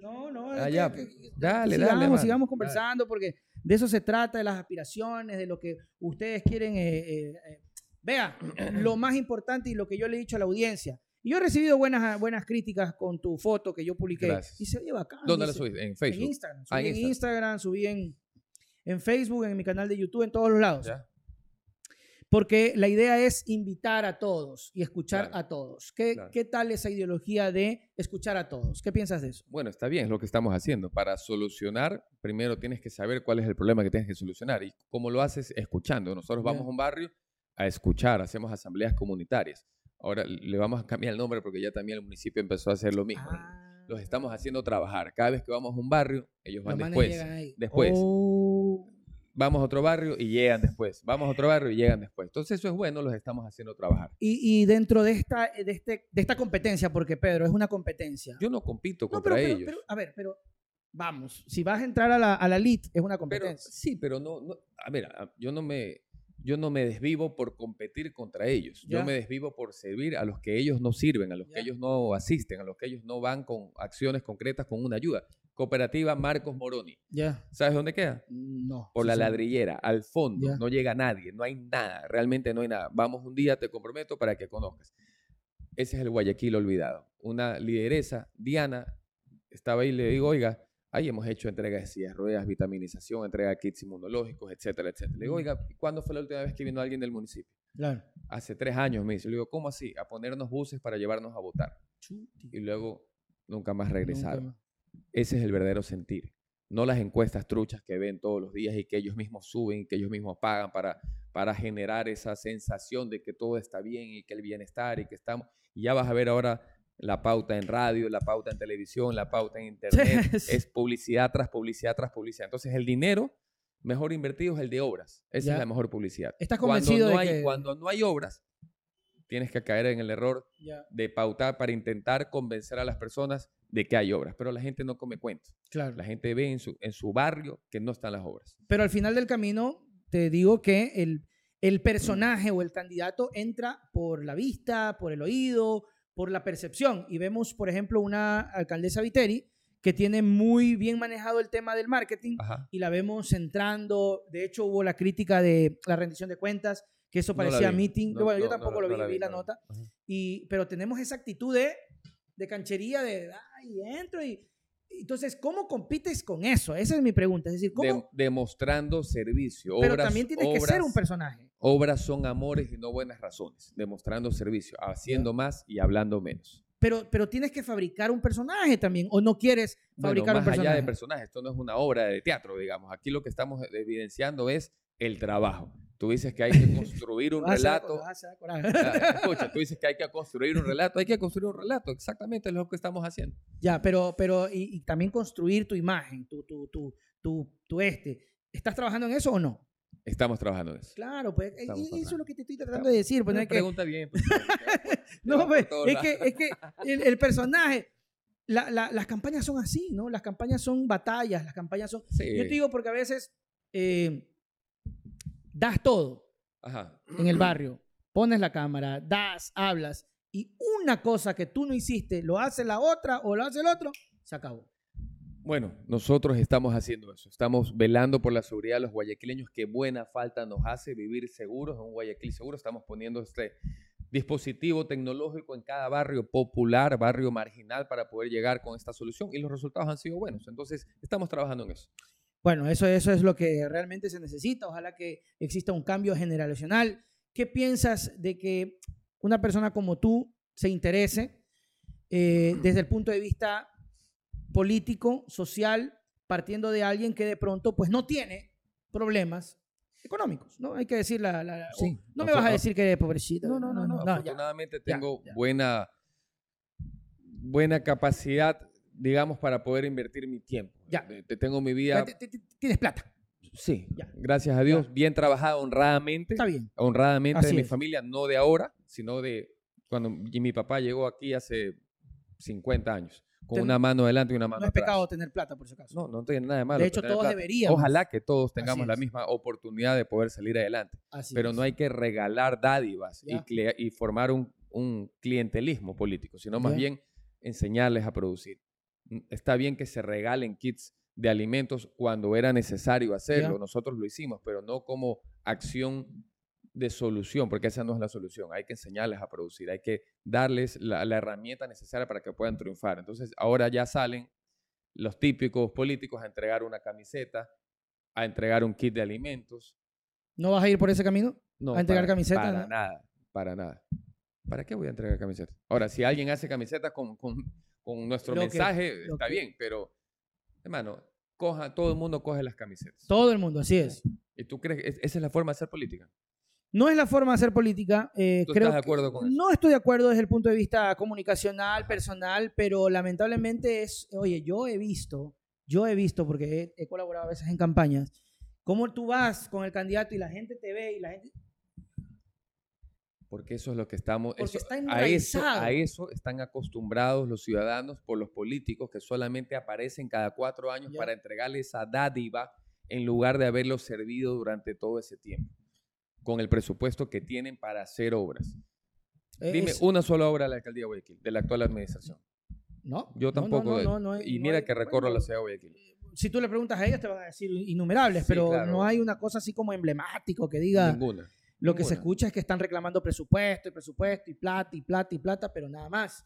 No, no. Ah, ya, que- que- Dale, sigamos, dale, sigamos Dale. conversando porque de eso se trata, de las aspiraciones, de lo que ustedes quieren. eh, eh, eh. Vea, lo más importante y lo que yo le he dicho a la audiencia. Y yo he recibido buenas, buenas críticas con tu foto que yo publiqué. Gracias. Y se oye bacán. ¿Dónde la subiste? En En Facebook. Instagram. Subí Ah, en en Instagram. Instagram, subí en, en Facebook, en mi canal de YouTube, en todos los lados. ¿Ya? Porque la idea es invitar a todos y escuchar Claro. a todos. ¿Qué, Claro. ¿Qué tal esa ideología de escuchar a todos? ¿Qué piensas de eso? Bueno, está bien, es lo que estamos haciendo. Para solucionar, primero tienes que saber cuál es el problema que tienes que solucionar. ¿Y cómo lo haces? Escuchando. Nosotros vamos a un barrio a escuchar, hacemos asambleas comunitarias. Ahora le vamos a cambiar el nombre porque ya también el municipio empezó a hacer lo mismo. Ah, Los estamos haciendo trabajar. Cada vez que vamos a un barrio, ellos los van después. después. Oh, vamos a otro barrio y llegan después. Vamos a otro barrio y llegan después. Entonces eso es bueno, los estamos haciendo trabajar. Y, y dentro de esta, de, este, de esta competencia, porque Pedro es una competencia. Yo no compito contra pero- ellos. pero, a ver, pero vamos, si vas a entrar a la, a la es una competencia. sí, pero no, no- a ver, yo no me yo no me desvivo por competir contra ellos. Yo me desvivo por servir a los que ellos no sirven, a los que ellos no asisten, a los que ellos no van con acciones concretas con una ayuda. Cooperativa Marcos Moroni. ¿Sabes dónde queda? No. Por sí, la sí. ladrillera, al fondo, no llega nadie, no hay nada, realmente no hay nada. Vamos un día, te comprometo para que conozcas. Ese es el Guayaquil olvidado. Una lideresa, Diana, estaba ahí y le digo, oiga, ahí hemos hecho entrega de sillas, ruedas, vitaminización, entrega de kits inmunológicos, etcétera, etcétera. Le digo, oiga, ¿cuándo fue la última vez que vino alguien del municipio? Claro. Hace tres años, me dice. Le digo, ¿cómo así? A ponernos buses para llevarnos a votar. Y luego nunca más regresaron. Nunca más. Ese es el verdadero sentir. No las encuestas truchas que ven todos los días y que ellos mismos suben y que ellos mismos pagan para, para generar esa sensación de que todo está bien y que el bienestar y que estamos. Y ya vas a ver ahora la pauta en radio, la pauta en televisión, la pauta en internet. Es publicidad tras publicidad tras publicidad. Entonces el dinero mejor invertido es el de obras. Esa es la mejor publicidad. ¿Estás Cuando convencido no, de hay, que- cuando no hay obras, tienes que caer en el error de pautar para intentar convencer a las personas de que hay obras, pero la gente no come cuentos. claro. La gente ve en su, en su barrio que no están las obras. Pero al final del camino, te digo que el, el personaje o el candidato entra por la vista, por el oído, por la percepción. Y vemos, por ejemplo, una alcaldesa Viteri que tiene muy bien manejado el tema del marketing Ajá. y la vemos entrando. De hecho, hubo la crítica de la rendición de cuentas, que eso No parecía vi. meeting. No, bueno, yo no, no tampoco lo no vi, vi la no nota. Ajá. Y, pero tenemos esa actitud de, de canchería, de, ay, entro y... Entonces, ¿cómo compites con eso? Esa es mi pregunta. Es decir, ¿cómo? Dem- demostrando servicio. pero también tienes que ser un personaje. Obras son amores y no buenas razones. Demostrando servicio, haciendo más y hablando menos. Pero, pero tienes que fabricar un personaje también, o no quieres Bueno, fabricar más un personaje. allá de personajes, esto no es una obra de teatro, digamos. Aquí lo que estamos evidenciando es el trabajo. Tú dices que hay que construir un relato. Ah, Escucha, tú dices que hay que construir un relato, hay que construir un relato, exactamente es lo que estamos haciendo. ya, pero, pero y, y también construir tu imagen, tu, tu, tu, tu, tu este. ¿Estás trabajando en eso o no? Estamos trabajando en eso. Claro, pues Estamos eso es lo que te estoy tratando de decir. Pues, no Una es que, pregunta bien. pues, no, pues, es, que, es que el, el personaje, la- la- las campañas son así, ¿no? Las campañas son batallas, las campañas son... Sí. Yo te digo porque a veces eh, das todo. Ajá. en el barrio, pones la cámara, das, hablas, y una cosa que tú no hiciste, lo hace la otra o lo hace el otro, se acabó. Bueno, nosotros estamos haciendo eso. Estamos velando por la seguridad de los guayaquileños. Qué buena falta nos hace vivir seguros en un Guayaquil seguro. Estamos poniendo este dispositivo tecnológico en cada barrio popular, barrio marginal, para poder llegar con esta solución. Y los resultados han sido buenos. Entonces, estamos trabajando en eso. Bueno, eso, eso es lo que realmente se necesita. Ojalá que exista un cambio generacional. ¿Qué piensas de que una persona como tú se interese eh, desde el punto de vista político, social, partiendo de alguien que de pronto pues no tiene problemas económicos, ¿no? Hay que decir la... la- la- Sí, no me vas a decir que eres pobrecito. No, no, no, no. ya. Afortunadamente ya, tengo ya. buena buena capacidad, digamos, para poder invertir mi tiempo. Ya. Te- te tengo mi vida, T- t- t- Tienes plata. sí, Ya. gracias a Dios, bien trabajada honradamente. Está bien. honradamente Así de mi es. familia, no de ahora, sino de cuando mi papá llegó aquí hace 50 años, con Ten- una mano adelante y una mano No es atrás. pecado tener plata, por si acaso. No, no tiene nada de malo. de hecho, todos plata. deberíamos. Ojalá que todos tengamos la es. misma oportunidad de poder salir adelante, Así pero es. no hay que regalar dádivas y, y formar un, un clientelismo político, sino más bien enseñarles a producir. Mm, Está bien que se regalen kits de alimentos cuando era necesario hacerlo, nosotros lo hicimos, pero no como acción de solución, porque esa no es la solución. Hay que enseñarles a producir, hay que darles la, la herramienta necesaria para que puedan triunfar. Entonces, ahora ya salen los típicos políticos a entregar una camiseta, a entregar un kit de alimentos. ¿No vas a ir por ese camino? No, ¿A entregar para- camisetas, Para no? nada, para nada. ¿Para qué voy a entregar camisetas? Ahora, si alguien hace camisetas con, con, con nuestro Lo mensaje, está que- bien, pero, hermano, coja, todo el mundo coge las camisetas. Todo el mundo, así es. ¿Y tú crees que es- esa es la forma de hacer política? No es la forma de hacer política. eh, ¿Tú creo estás de acuerdo con eso? No estoy de acuerdo desde el punto de vista comunicacional, personal, pero lamentablemente es, oye, yo he visto, yo he visto, porque he, he colaborado a veces en campañas, ¿Cómo tú vas con el candidato y la gente te ve y la gente... Porque eso es lo que estamos... Porque eso- está a, eso, a eso están acostumbrados los ciudadanos por los políticos que solamente aparecen cada cuatro años Ya. para entregarles esa dádiva en lugar de haberlos servido durante todo ese tiempo, con el presupuesto que tienen para hacer obras. Dime una sola obra de la alcaldía de Guayaquil, de la actual administración. No, Yo tampoco. no, de- no, no, y mira que recorro bueno, la ciudad de Guayaquil. Si tú le preguntas a ellos te van a decir innumerables, Sí, pero claro. no hay una cosa así como emblemático que diga... Ninguna. Lo que se escucha es que están reclamando presupuesto y presupuesto y plata y plata y plata, pero nada más.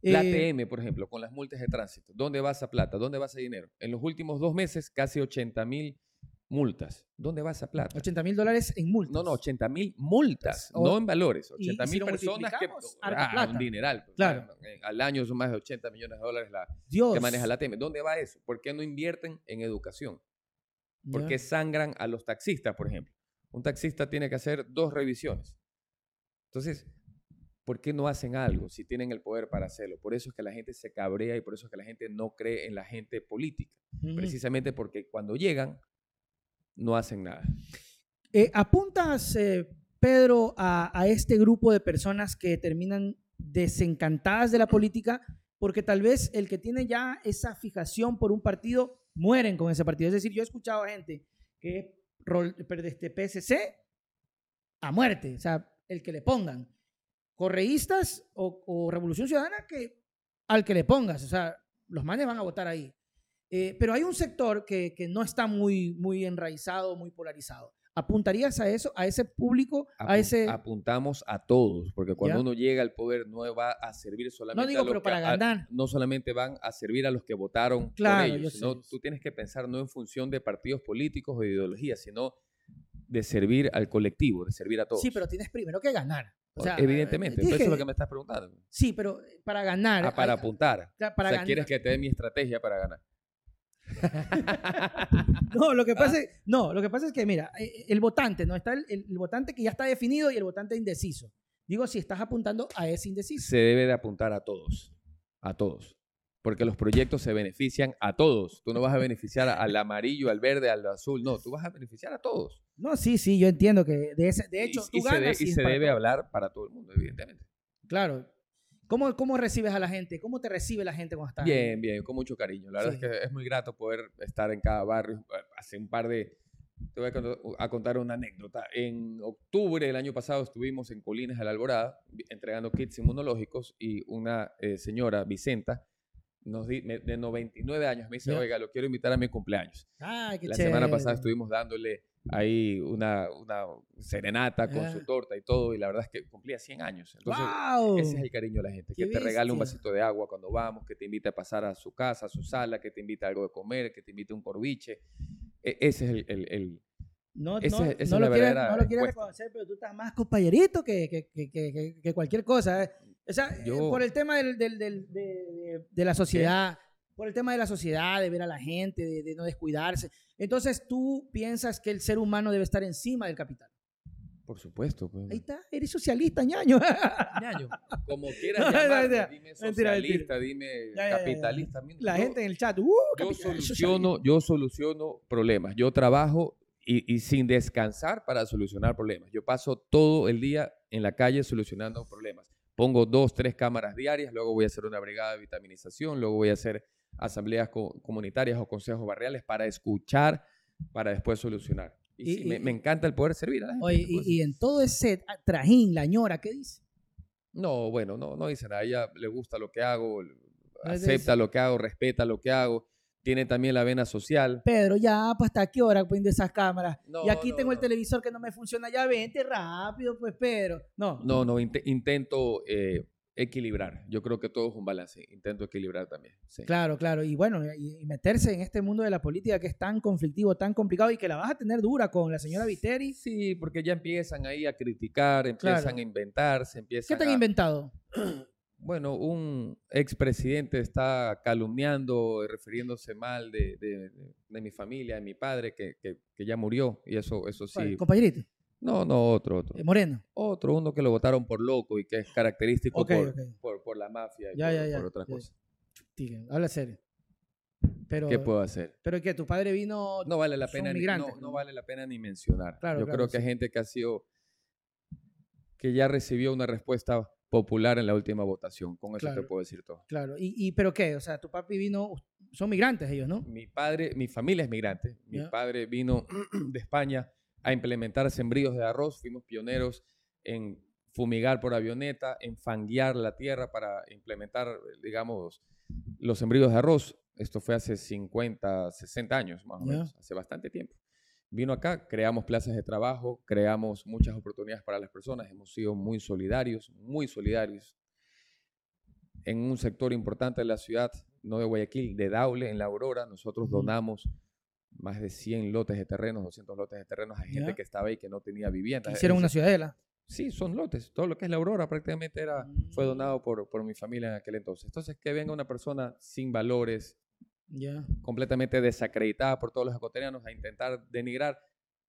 La Eh, ATM, por ejemplo, con las multas de tránsito. ¿Dónde va esa plata? ¿Dónde va ese dinero? En los últimos dos meses, casi 80 mil multas. ¿Dónde va esa plata? 80 mil dólares en multas. No, no, 80 mil multas, O- no en valores. y- y 80 si mil personas que. Ah, plata. un dineral. pues, Claro. eh, Al año son más de 80 millones de dólares la, Dios. que maneja la ATM. ¿Dónde va eso? ¿Por qué no invierten en educación? ¿Por qué sangran a los taxistas, por ejemplo? Un taxista tiene que hacer dos revisiones. Entonces, ¿por qué no hacen algo si tienen el poder para hacerlo? Por eso es que la gente se cabrea y por eso es que la gente no cree en la gente política. Precisamente porque cuando llegan, no hacen nada. Eh, ¿Apuntas, eh, Pedro, a, este grupo de personas que terminan desencantadas de la política porque tal vez el que tiene ya esa fijación por un partido mueren con ese partido? Es decir, yo he escuchado a gente que es rol- este PSC a muerte, o sea, el que le pongan. Correístas o, o Revolución Ciudadana que al que le pongas, o sea, los manes van a votar ahí. Eh, pero hay un sector que, que no está muy, muy enraizado, muy polarizado. ¿Apuntarías a eso, a ese público, a ese... Apuntamos a todos, porque cuando Ya. uno llega al poder no va a servir solamente digo, a los pero que- para a- ganar. no solamente van a servir a los que votaron Claro, por ellos, sino sé. tú tienes que pensar no en función de partidos políticos o ideologías, sino de servir al colectivo, de servir a todos. Sí, pero tienes primero que ganar. O sea, Evidentemente, eh, eso es lo que me estás preguntando. Sí, pero para ganar... Ah, para hay- apuntar. para o sea, ganar. quieres que te dé mi estrategia para ganar. No, lo que Ah. pasa es, no, lo que pasa es que, mira, eh, el votante, ¿no? Está el, el- el votante que ya está definido y el votante indeciso. Digo, si estás apuntando a ese indeciso. Se debe de apuntar a todos, a todos. Porque los proyectos se benefician a todos. Tú no vas a beneficiar al amarillo, al verde, al azul. No, tú vas a beneficiar a todos. No, sí, sí, yo entiendo que de, ese, de Y- hecho, y, tú se, de- ganas y y se debe todos. hablar para todo el mundo, evidentemente. Claro. ¿Cómo, ¿Cómo recibes a la gente? ¿Cómo te recibe la gente cuando estás ahí? Bien, bien, con mucho cariño. La verdad Sí. es que es muy grato poder estar en cada barrio. Hace un par de... Te voy a contar, una anécdota. En octubre del año pasado estuvimos en Colinas de la Alborada entregando kits inmunológicos y una eh, señora, Vicenta, nos di- me- de 99 años, me dice, oiga, lo quiero invitar a mi cumpleaños. Ay, qué La semana pasada chévere. estuvimos dándole ahí una, una serenata con Ah. su torta y todo, y la verdad es que cumplía 100 años. Entonces, ¡Guau! ese es el cariño de la gente, ¡Qué que te regale un vasito de agua cuando vamos, que te invite a pasar a su casa, a su sala, que te invite a algo de comer, que te invite a un corviche. E- ese es el... el- el- No, esa no, es- esa es no la lo quieres, no lo quieres reconocer, pero tú estás más compañerito que, que, que, que- cualquier cosa. ¿eh? O sea, eh, Yo- por el tema del, del- del- de, de- de la sociedad, por el tema de la sociedad, de ver a la gente, de, de no descuidarse. Entonces tú piensas que el ser humano debe estar encima del capital. por supuesto. pues. Ahí está, eres socialista, ñaño. Ñaño, Como No, quieras no, dime socialista, mentira. dime Ya, ya, ya, ya. capitalista. a mí- La yo- gente en el chat, uh, yo soluciono, yo soluciono problemas. Yo trabajo y, y sin descansar para solucionar problemas. Yo paso todo el día en la calle solucionando problemas. Pongo dos, tres cámaras diarias, luego voy a hacer una brigada de vitaminización, luego voy a hacer asambleas co- comunitarias o consejos barriales para escuchar, para después solucionar. Y, Y- sí, y- me, me encanta el poder servir a la gente. Oye, ¿qué puedo y, y en todo ese trajín, la ñora, ¿qué dice? No, bueno, no, no dice nada. Ella le gusta lo que hago, acepta lo que hago, respeta lo que hago. Tiene también la vena social. Pedro, ya, pues hasta qué hora poniendo esas cámaras. No, y aquí no, tengo el televisor que no me funciona, ya vente rápido, pues Pedro. No, No, no, inte- intento eh, equilibrar. Yo creo que todo es un balance. Intento equilibrar también. sí. claro, claro. Y bueno, y, meterse en este mundo de la política que es tan conflictivo, tan complicado y que la vas a tener dura con la señora Viteri. Sí, porque ya empiezan ahí a criticar, empiezan Claro. a inventarse, ¿Qué empiezan te han a- inventado? Bueno, un expresidente está calumniando refiriéndose mal de, de- de- mi familia, de mi padre, que, que- que ya murió. Y eso, eso sí. Compañerito, No, no, otro, otro. eh, Moreno. Otro, uno que lo votaron por loco y que es característico por, por, por la mafia y Ya, por, ya, ya, por otras cosas. Tigre, habla serio. Pero, ¿Qué puedo hacer? pero que tu padre vino... No vale la pena, ni, migrantes, no, no ¿no? vale la pena ni mencionar. Claro, Yo claro, creo que hay gente que ha sido, que ya recibió una respuesta popular en la última votación. Con eso Claro. te puedo decir todo. Claro. ¿Y, y pero qué? O sea, tu papi vino... Son migrantes ellos, ¿no? Mi padre, mi familia es migrante. Mi padre vino de España a implementar sembríos de arroz. Fuimos pioneros en fumigar por avioneta, en fanguear la tierra para implementar, digamos, los sembríos de arroz. Esto fue hace 50, 60 años más o menos, hace bastante tiempo. Vino acá, creamos plazas de trabajo, creamos muchas oportunidades para las personas, hemos sido muy solidarios, muy solidarios. En un sector importante de la ciudad, no de Guayaquil, de Daule, en La Aurora, nosotros donamos más de 100 lotes de terrenos, 200 lotes de terrenos a gente que estaba ahí que no tenía vivienda. Hicieron Es- una ciudadela. Sí, son lotes. Todo lo que es La Aurora prácticamente era, fue Mm. donado por, por mi familia en aquel entonces. Entonces, que venga una persona sin valores, completamente desacreditada por todos los ecuatorianos a intentar denigrar,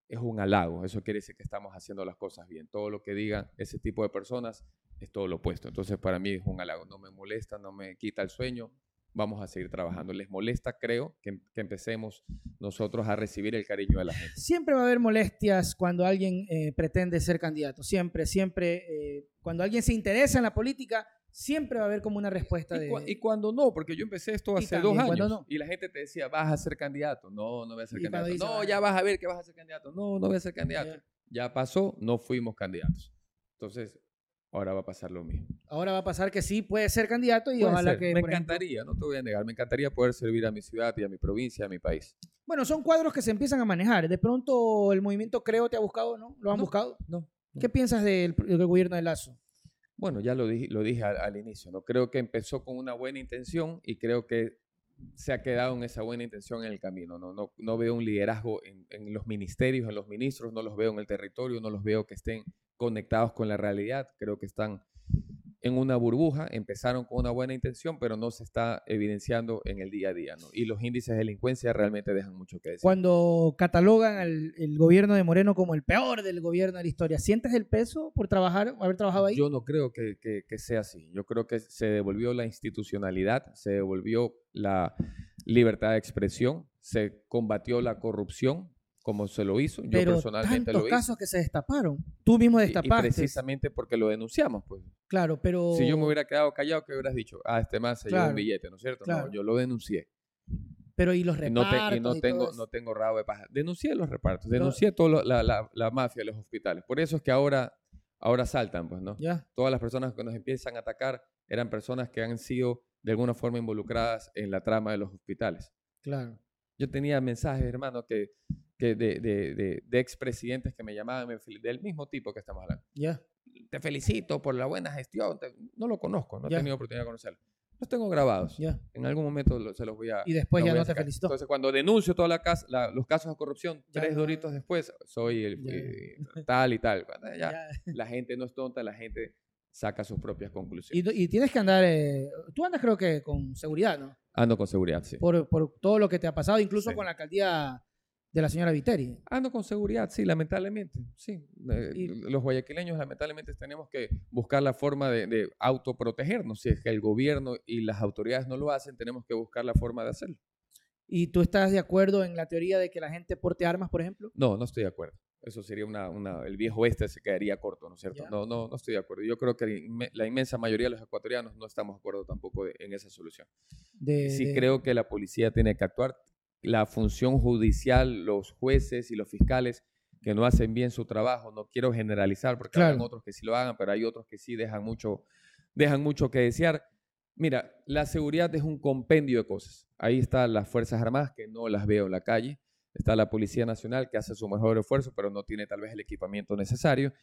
es un halago. Eso quiere decir que estamos haciendo las cosas bien. Todo lo que digan ese tipo de personas es todo lo opuesto. Entonces, para mí es un halago. No me molesta, no me quita el sueño. Vamos a seguir trabajando. Les molesta, creo, que, em- que empecemos nosotros a recibir el cariño de la gente. Siempre va a haber molestias cuando alguien eh, pretende ser candidato. Siempre, siempre. eh, cuando alguien se interesa en la política, siempre va a haber como una respuesta Y, de... cua- y cuando no, porque yo empecé esto hace también dos años no. y la gente te decía, vas a ser candidato. No, no voy a ser Y candidato. dice, no, "Ah". ya vas a ver que vas a ser candidato. No, no voy a ser candidato. Ya pasó, no fuimos candidatos. Entonces, ahora va a pasar lo mismo. Ahora va a pasar que sí puede ser candidato y Puede ojalá ser. que... me ejemplo- encantaría, no te voy a negar, me encantaría poder servir a mi ciudad y a mi provincia, a mi país. Bueno, son cuadros que se empiezan a manejar. De pronto el movimiento Creo te ha buscado, ¿no? ¿Lo han No. buscado? No. ¿Qué piensas del, del gobierno de Lazo? Bueno, ya lo dije, lo dije al, al inicio, ¿no? Creo que empezó con una buena intención y creo que se ha quedado en esa buena intención en el camino. No, no, no veo un liderazgo en, en los ministerios, en los ministros, no los veo en el territorio, no los veo que estén conectados con la realidad. Creo que están en una burbuja, empezaron con una buena intención, pero no se está evidenciando en el día a día. ¿no? Y los índices de delincuencia realmente dejan mucho que decir. Cuando catalogan al el gobierno de Moreno como el peor del gobierno de la historia, ¿sientes el peso por trabajar, haber trabajado ahí? Yo no creo que, que- que sea así. Yo creo que se devolvió la institucionalidad, se devolvió la libertad de expresión, se combatió la corrupción como se lo hizo. Yo pero personalmente tantos lo hice. casos que se destaparon. Tú mismo y- Y, destapaste. precisamente porque lo denunciamos. Pues. Claro, pero... Si yo me hubiera quedado callado, ¿qué hubieras dicho? Ah, este más se llevó Claro, un billete, ¿no es cierto? claro. No, yo lo denuncié. Pero y los Y no, te- repartos y no y tengo, no tengo rabo de paja. Denuncié los repartos, denuncié toda la, la- la mafia de los hospitales. Por eso es que ahora, ahora saltan, pues, ¿no? Ya, todas las personas que nos empiezan a atacar eran personas que han sido de alguna forma involucradas en la trama de los hospitales. claro. Yo tenía mensajes, hermano, que, que de, de, de, de expresidentes que me llamaban del mismo tipo que estamos hablando. Ya. Te felicito por la buena gestión. te- No lo conozco, no he Ya. tenido oportunidad de conocerlo. Los tengo grabados. Ya. En algún momento lo- se los voy a... Y después ya no te sacar. felicitó. Entonces, cuando denuncio todos los casos de corrupción, Ya tres no- doritos después, soy el eh, tal y tal. Ya. la gente no es tonta, la gente saca sus propias conclusiones. Y, y tienes que andar... eh, tú andas creo que con seguridad, ¿no? Ando con seguridad, sí. Por, por todo lo que te ha pasado, incluso Sí. con la alcaldía de la señora Viteri. Ando con seguridad, sí, lamentablemente. Sí. Eh, Y- los guayaquileños lamentablemente tenemos que buscar la forma de, de autoprotegernos. Si es que el gobierno y las autoridades no lo hacen, tenemos que buscar la forma de hacerlo. ¿Y tú estás de acuerdo en la teoría de que la gente porte armas, por ejemplo? No, no estoy de acuerdo. Eso sería una, una- el viejo oeste se quedaría corto, ¿no es cierto? Ya. No, no, no estoy de acuerdo. Yo creo que la inmensa mayoría de los ecuatorianos no estamos de acuerdo tampoco de- en esa solución. De, sí de- creo que la policía tiene que actuar. La función judicial, los jueces y los fiscales que no hacen bien su trabajo, no quiero generalizar porque hay otros que sí lo hagan, pero hay otros que sí dejan mucho, dejan mucho que desear. Mira, la seguridad es un compendio de cosas. Ahí están las Fuerzas Armadas, que no las veo en la calle. Está la Policía Nacional, que hace su mejor esfuerzo, pero no tiene tal vez el equipamiento necesario.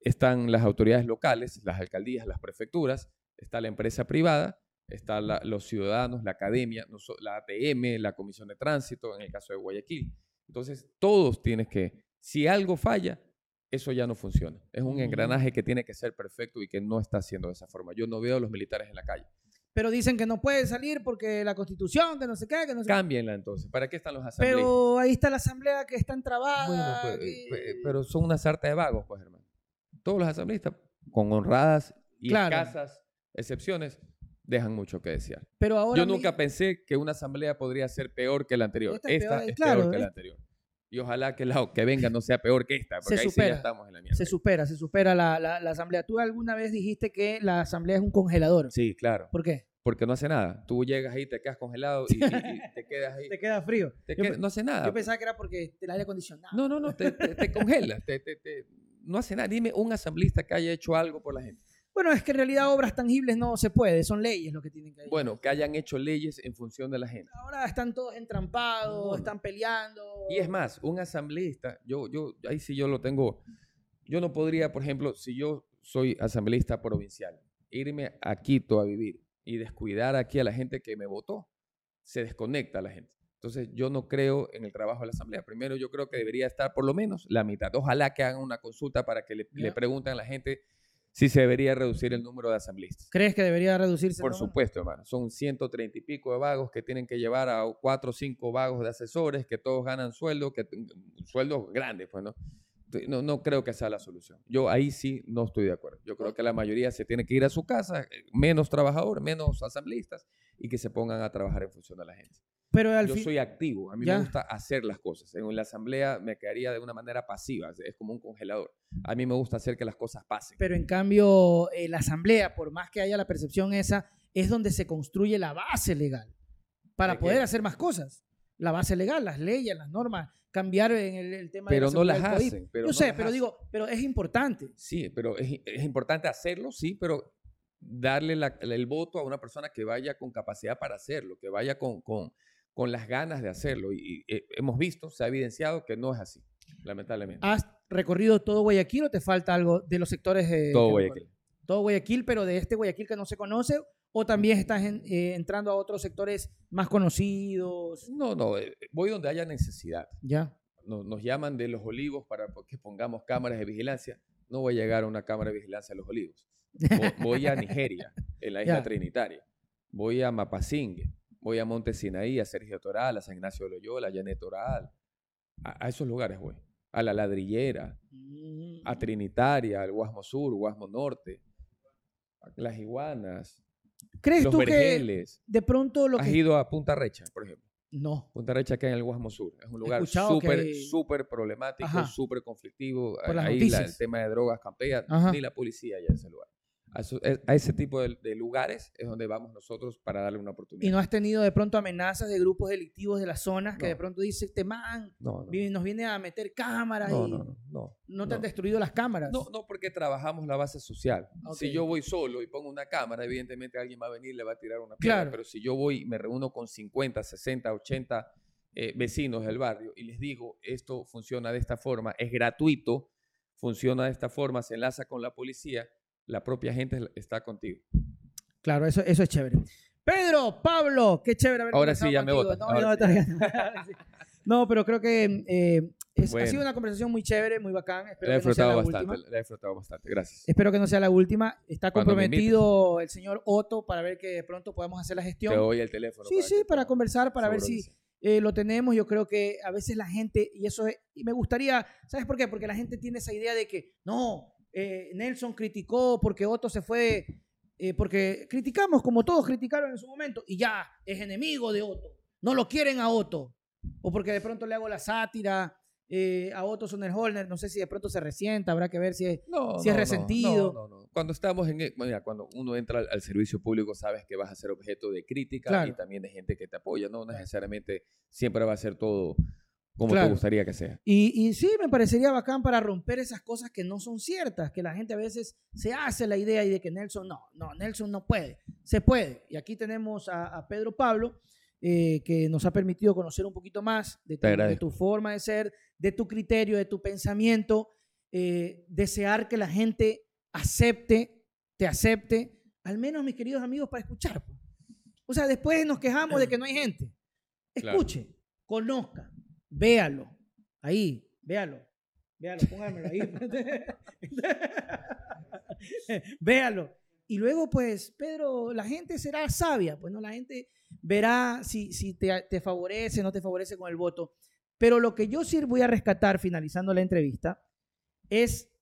Están las autoridades locales, las alcaldías, las prefecturas. Está la empresa privada está la- los ciudadanos, la academia, la ATM, la Comisión de Tránsito, en el caso de Guayaquil. Entonces, todos tienes que, si algo falla, eso ya no funciona. Es un engranaje que tiene que ser perfecto y que no está haciendo de esa forma. Yo no veo a los militares en la calle. Pero dicen que no puede salir porque la constitución, que no sé qué, que no qué. Cámbienla entonces. ¿Para qué están los asambleístas? Pero ahí está la asamblea que está Bueno, entrabada. pues, que- pe- pero son una sarta de vagos, pues, hermano. Todos los asambleístas, con honradas y Claro. escasas excepciones, dejan mucho que desear. Pero ahora Yo mi- nunca pensé que una asamblea podría ser peor que la anterior. Esta Esta, es peor, es claro, peor que la anterior. Y ojalá que la que venga no sea peor que esta, porque ahí sí supera. ya estamos en la mierda. se supera, se supera la, la- la asamblea. Tú alguna vez dijiste que la asamblea es un congelador. Sí, claro. ¿Por qué? Porque no hace nada. Tú llegas ahí, te quedas congelado y, y- y te quedas ahí. Te queda frío. Te Yo no hace nada. Yo pensaba que era porque el aire acondicionado. No, no, no, te, te, te congelas. no hace nada. Dime un asambleísta que haya hecho algo por la gente. Bueno, es que en realidad obras tangibles no se puede, son leyes lo que tienen que hacer. Bueno, que hayan hecho leyes en función de la gente. Ahora están todos entrampados, No, no. están peleando. Y es más, un asambleísta, yo, yo, ahí sí yo lo tengo, yo no podría, por ejemplo, si yo soy asambleísta provincial, irme a Quito a vivir y descuidar aquí a la gente que me votó, se desconecta la gente. Entonces, yo no creo en el trabajo de la asamblea. Primero, yo creo que debería estar por lo menos la mitad. Ojalá que hagan una consulta para que le, le Ya. pregunten a la gente si se debería reducir el número de asambleístas. ¿Crees que debería reducirse? Por el supuesto, hermano. Son 130 y pico de vagos que tienen que llevar a cuatro o cinco vagos de asesores que todos ganan sueldo, que sueldos grandes, pues, ¿no? No, no creo que sea la solución. Yo ahí sí no estoy de acuerdo. Yo creo que la mayoría se tiene que ir a su casa, eh, menos trabajadores, menos asambleístas, y que se pongan a trabajar en función de la gente. Pero al Yo fin, soy activo, a mí Ya. me gusta hacer las cosas. En la asamblea me quedaría de una manera pasiva, es como un congelador. A mí me gusta hacer que las cosas pasen. pero en cambio eh, la asamblea, por más que haya la percepción esa, es donde se construye la base legal para ¿De qué? poder hacer más cosas. La base legal, las leyes, las normas, cambiar en el, el tema de pero la no las hacen. Pero Yo no sé, pero hacen. digo, pero es importante. Sí, pero es, es importante hacerlo, sí, pero darle la- el voto a una persona que vaya con capacidad para hacerlo, que vaya con, con, con las ganas de hacerlo. Y, y, eh, hemos visto, se ha evidenciado que no es así, lamentablemente. ¿Has recorrido todo Guayaquil o te falta algo de los sectores de Todo que Guayaquil. Todo Guayaquil, pero de este Guayaquil que no se conoce o también estás en- eh, entrando a otros sectores más conocidos. No, no, eh, voy donde haya necesidad. Ya. Nos, nos llaman de los olivos para que pongamos cámaras de vigilancia. No voy a llegar a una cámara de vigilancia a los olivos. Vo- Voy a Nigeria, en la isla Ya. Trinitaria. Voy a Mapasingue. Voy a Monte Sinaí, a Sergio Toral, a San Ignacio de Loyola, a Janet Toral. A, a esos lugares voy. A La Ladrillera, Mm. a Trinitaria, al Guasmo Sur, Guasmo Norte, a Las Iguanas, ¿Crees Los tú que de pronto lo Has que... ido a Punta Recha, por ejemplo. No. Punta Recha que en el Guasmo Sur. Es un lugar súper, que- súper problemático, súper conflictivo. Por Ahí la- el tema de drogas campea, Ajá. ni la policía ya en ese lugar. A, eso- es- a ese tipo de, de lugares es donde vamos nosotros para darle una oportunidad. ¿Y no has tenido de pronto amenazas de grupos delictivos de las zonas que No. de pronto dice este man no, no, nos viene a meter cámaras no, y no, no, no, no te han destruido las cámaras? No, no, porque trabajamos la base social. Si yo voy solo y pongo una cámara, evidentemente alguien va a venir y le va a tirar una piedra. Claro. Pero si yo voy y me reúno con 50, 60, 80 eh, vecinos del barrio y les digo, esto funciona de esta forma, es gratuito, funciona de esta forma, se enlaza con la policía, la propia gente está contigo. Claro, eso, eso es chévere. Pedro, Pablo, qué chévere haber Ahora sí, ya me contigo. votan, No, no, sí. sí. No, pero creo que eh, es- ha Bueno. sido una conversación muy chévere, muy bacán. Espero La he que no sea disfrutado la bastante, última. la he disfrutado bastante. Gracias. Espero que no sea la última. Está Cuando me comprometido el señor Otto para ver que de pronto podamos hacer la gestión. Te doy el teléfono. Sí, sí, que para conversar, para ver si sí. eh, lo tenemos. Yo creo que a veces la gente, y eso es- y me gustaría, ¿sabes por qué? Porque la gente tiene esa idea de que no, eh, Nelson criticó porque Otto se fue, eh, porque criticamos como todos criticaron en su momento, y ya es enemigo de Otto. No lo quieren a Otto. O porque de pronto le hago la sátira eh, a Otto Sonnerholner, no sé si de pronto se resienta, habrá que ver si es... No, si no, resentido. No, no, no. Cuando estamos en, mira, cuando uno entra al, al servicio público, sabes que vas a ser objeto de crítica Claro. y también de gente que te apoya. No necesariamente siempre va a ser todo como Claro. te gustaría que sea. Y, y sí, me parecería bacán para romper esas cosas que no son ciertas, que la gente a veces se hace la idea y de que Nelson no, no, Nelson no puede, se puede. Y aquí tenemos a, a Pedro Pablo, eh, que nos ha permitido conocer un poquito más de tu, de forma de ser, de tu criterio, de tu pensamiento, eh, desear que la gente acepte, te acepte, al menos mis queridos amigos, para escuchar. pues. O sea, después nos quejamos de que no hay gente. Claro. Escuche, conozca, véalo. Ahí, véalo. Véalo, póngamelo ahí. véalo. Y luego, pues, Pedro, la gente será sabia. Pues no, la gente verá si, si te, te favorece, no te favorece con el voto. Pero lo que yo sí voy a rescatar finalizando la entrevista es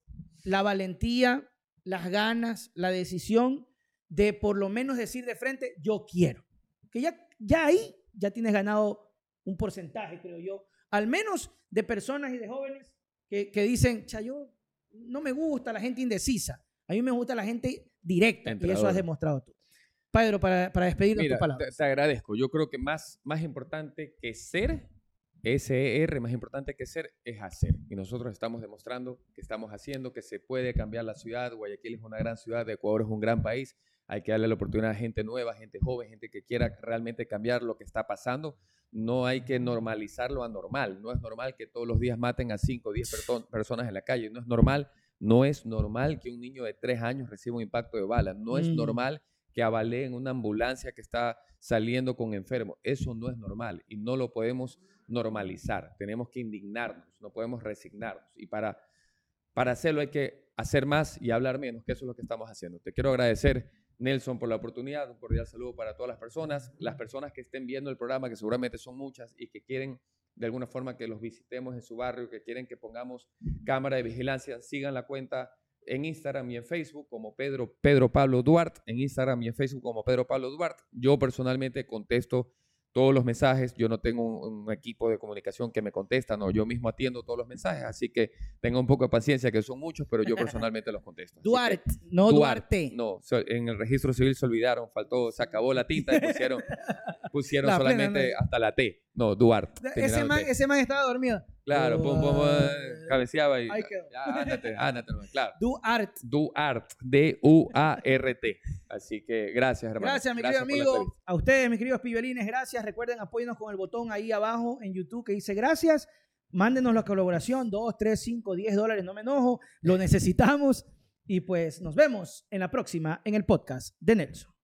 la valentía, las ganas, la decisión de por lo menos decir de frente, yo quiero. Que ya, ya ahí ya tienes ganado un porcentaje, creo yo, al menos de personas y de jóvenes que, que dicen, yo no me gusta la gente indecisa, a mí me gusta la gente directa, y eso has demostrado tú. Pedro, para, para despedirnos Mira, tu palabra. Te, te, agradezco. Yo creo que más, más importante que ser, SER, más importante que ser, es hacer. Y nosotros estamos demostrando que estamos haciendo, que se puede cambiar la ciudad. Guayaquil es una gran ciudad, Ecuador es un gran país. Hay que darle la oportunidad a gente nueva, gente joven, gente que quiera realmente cambiar lo que está pasando. No hay que normalizar lo anormal. No es normal que todos los días maten a 5 o 10 personas en la calle. No es normal. No es normal que un niño de 3 años reciba un impacto de bala. No es mm. normal que avaleen una ambulancia que está saliendo con enfermos. Eso no es normal y no lo podemos normalizar. Tenemos que indignarnos, no podemos resignarnos. Y para, para hacerlo hay que hacer más y hablar menos, que eso es lo que estamos haciendo. Te quiero agradecer, Nelson, por la oportunidad. Un cordial saludo para todas las personas. Las personas que estén viendo el programa, que seguramente son muchas y que quieren de alguna forma que los visitemos en su barrio, que quieren que pongamos cámara de vigilancia, sigan la cuenta en Instagram y en Facebook como Pedro, Pedro Pablo Duarte, en Instagram y en Facebook como Pedro Pablo Duarte. Yo personalmente contesto todos los mensajes. Yo no tengo un, equipo de comunicación que me contesta, no, yo mismo atiendo todos los mensajes, así que tenga un poco de paciencia, que son muchos, pero yo personalmente los contesto. Duarte, no Duarte. No, en el registro civil se olvidaron, faltó, se acabó la tinta y pusieron, pusieron solamente hasta la T. No, Duarte. Ese man, ese man estaba dormido. Claro, pum, pum, cabeceaba y. Ya, ándate, ándate, claro. Duarte. Duarte, D-U-A-R-T. Así que gracias, hermano. Gracias, mi querido amigo. A ustedes, mis queridos pibelines, gracias. Recuerden, apóyennos con el botón ahí abajo en YouTube que dice gracias. Mándenos la colaboración, 2, 3, 5, 10 dólares, no me enojo. Lo necesitamos. Y pues nos vemos en la próxima en el podcast de Nelson.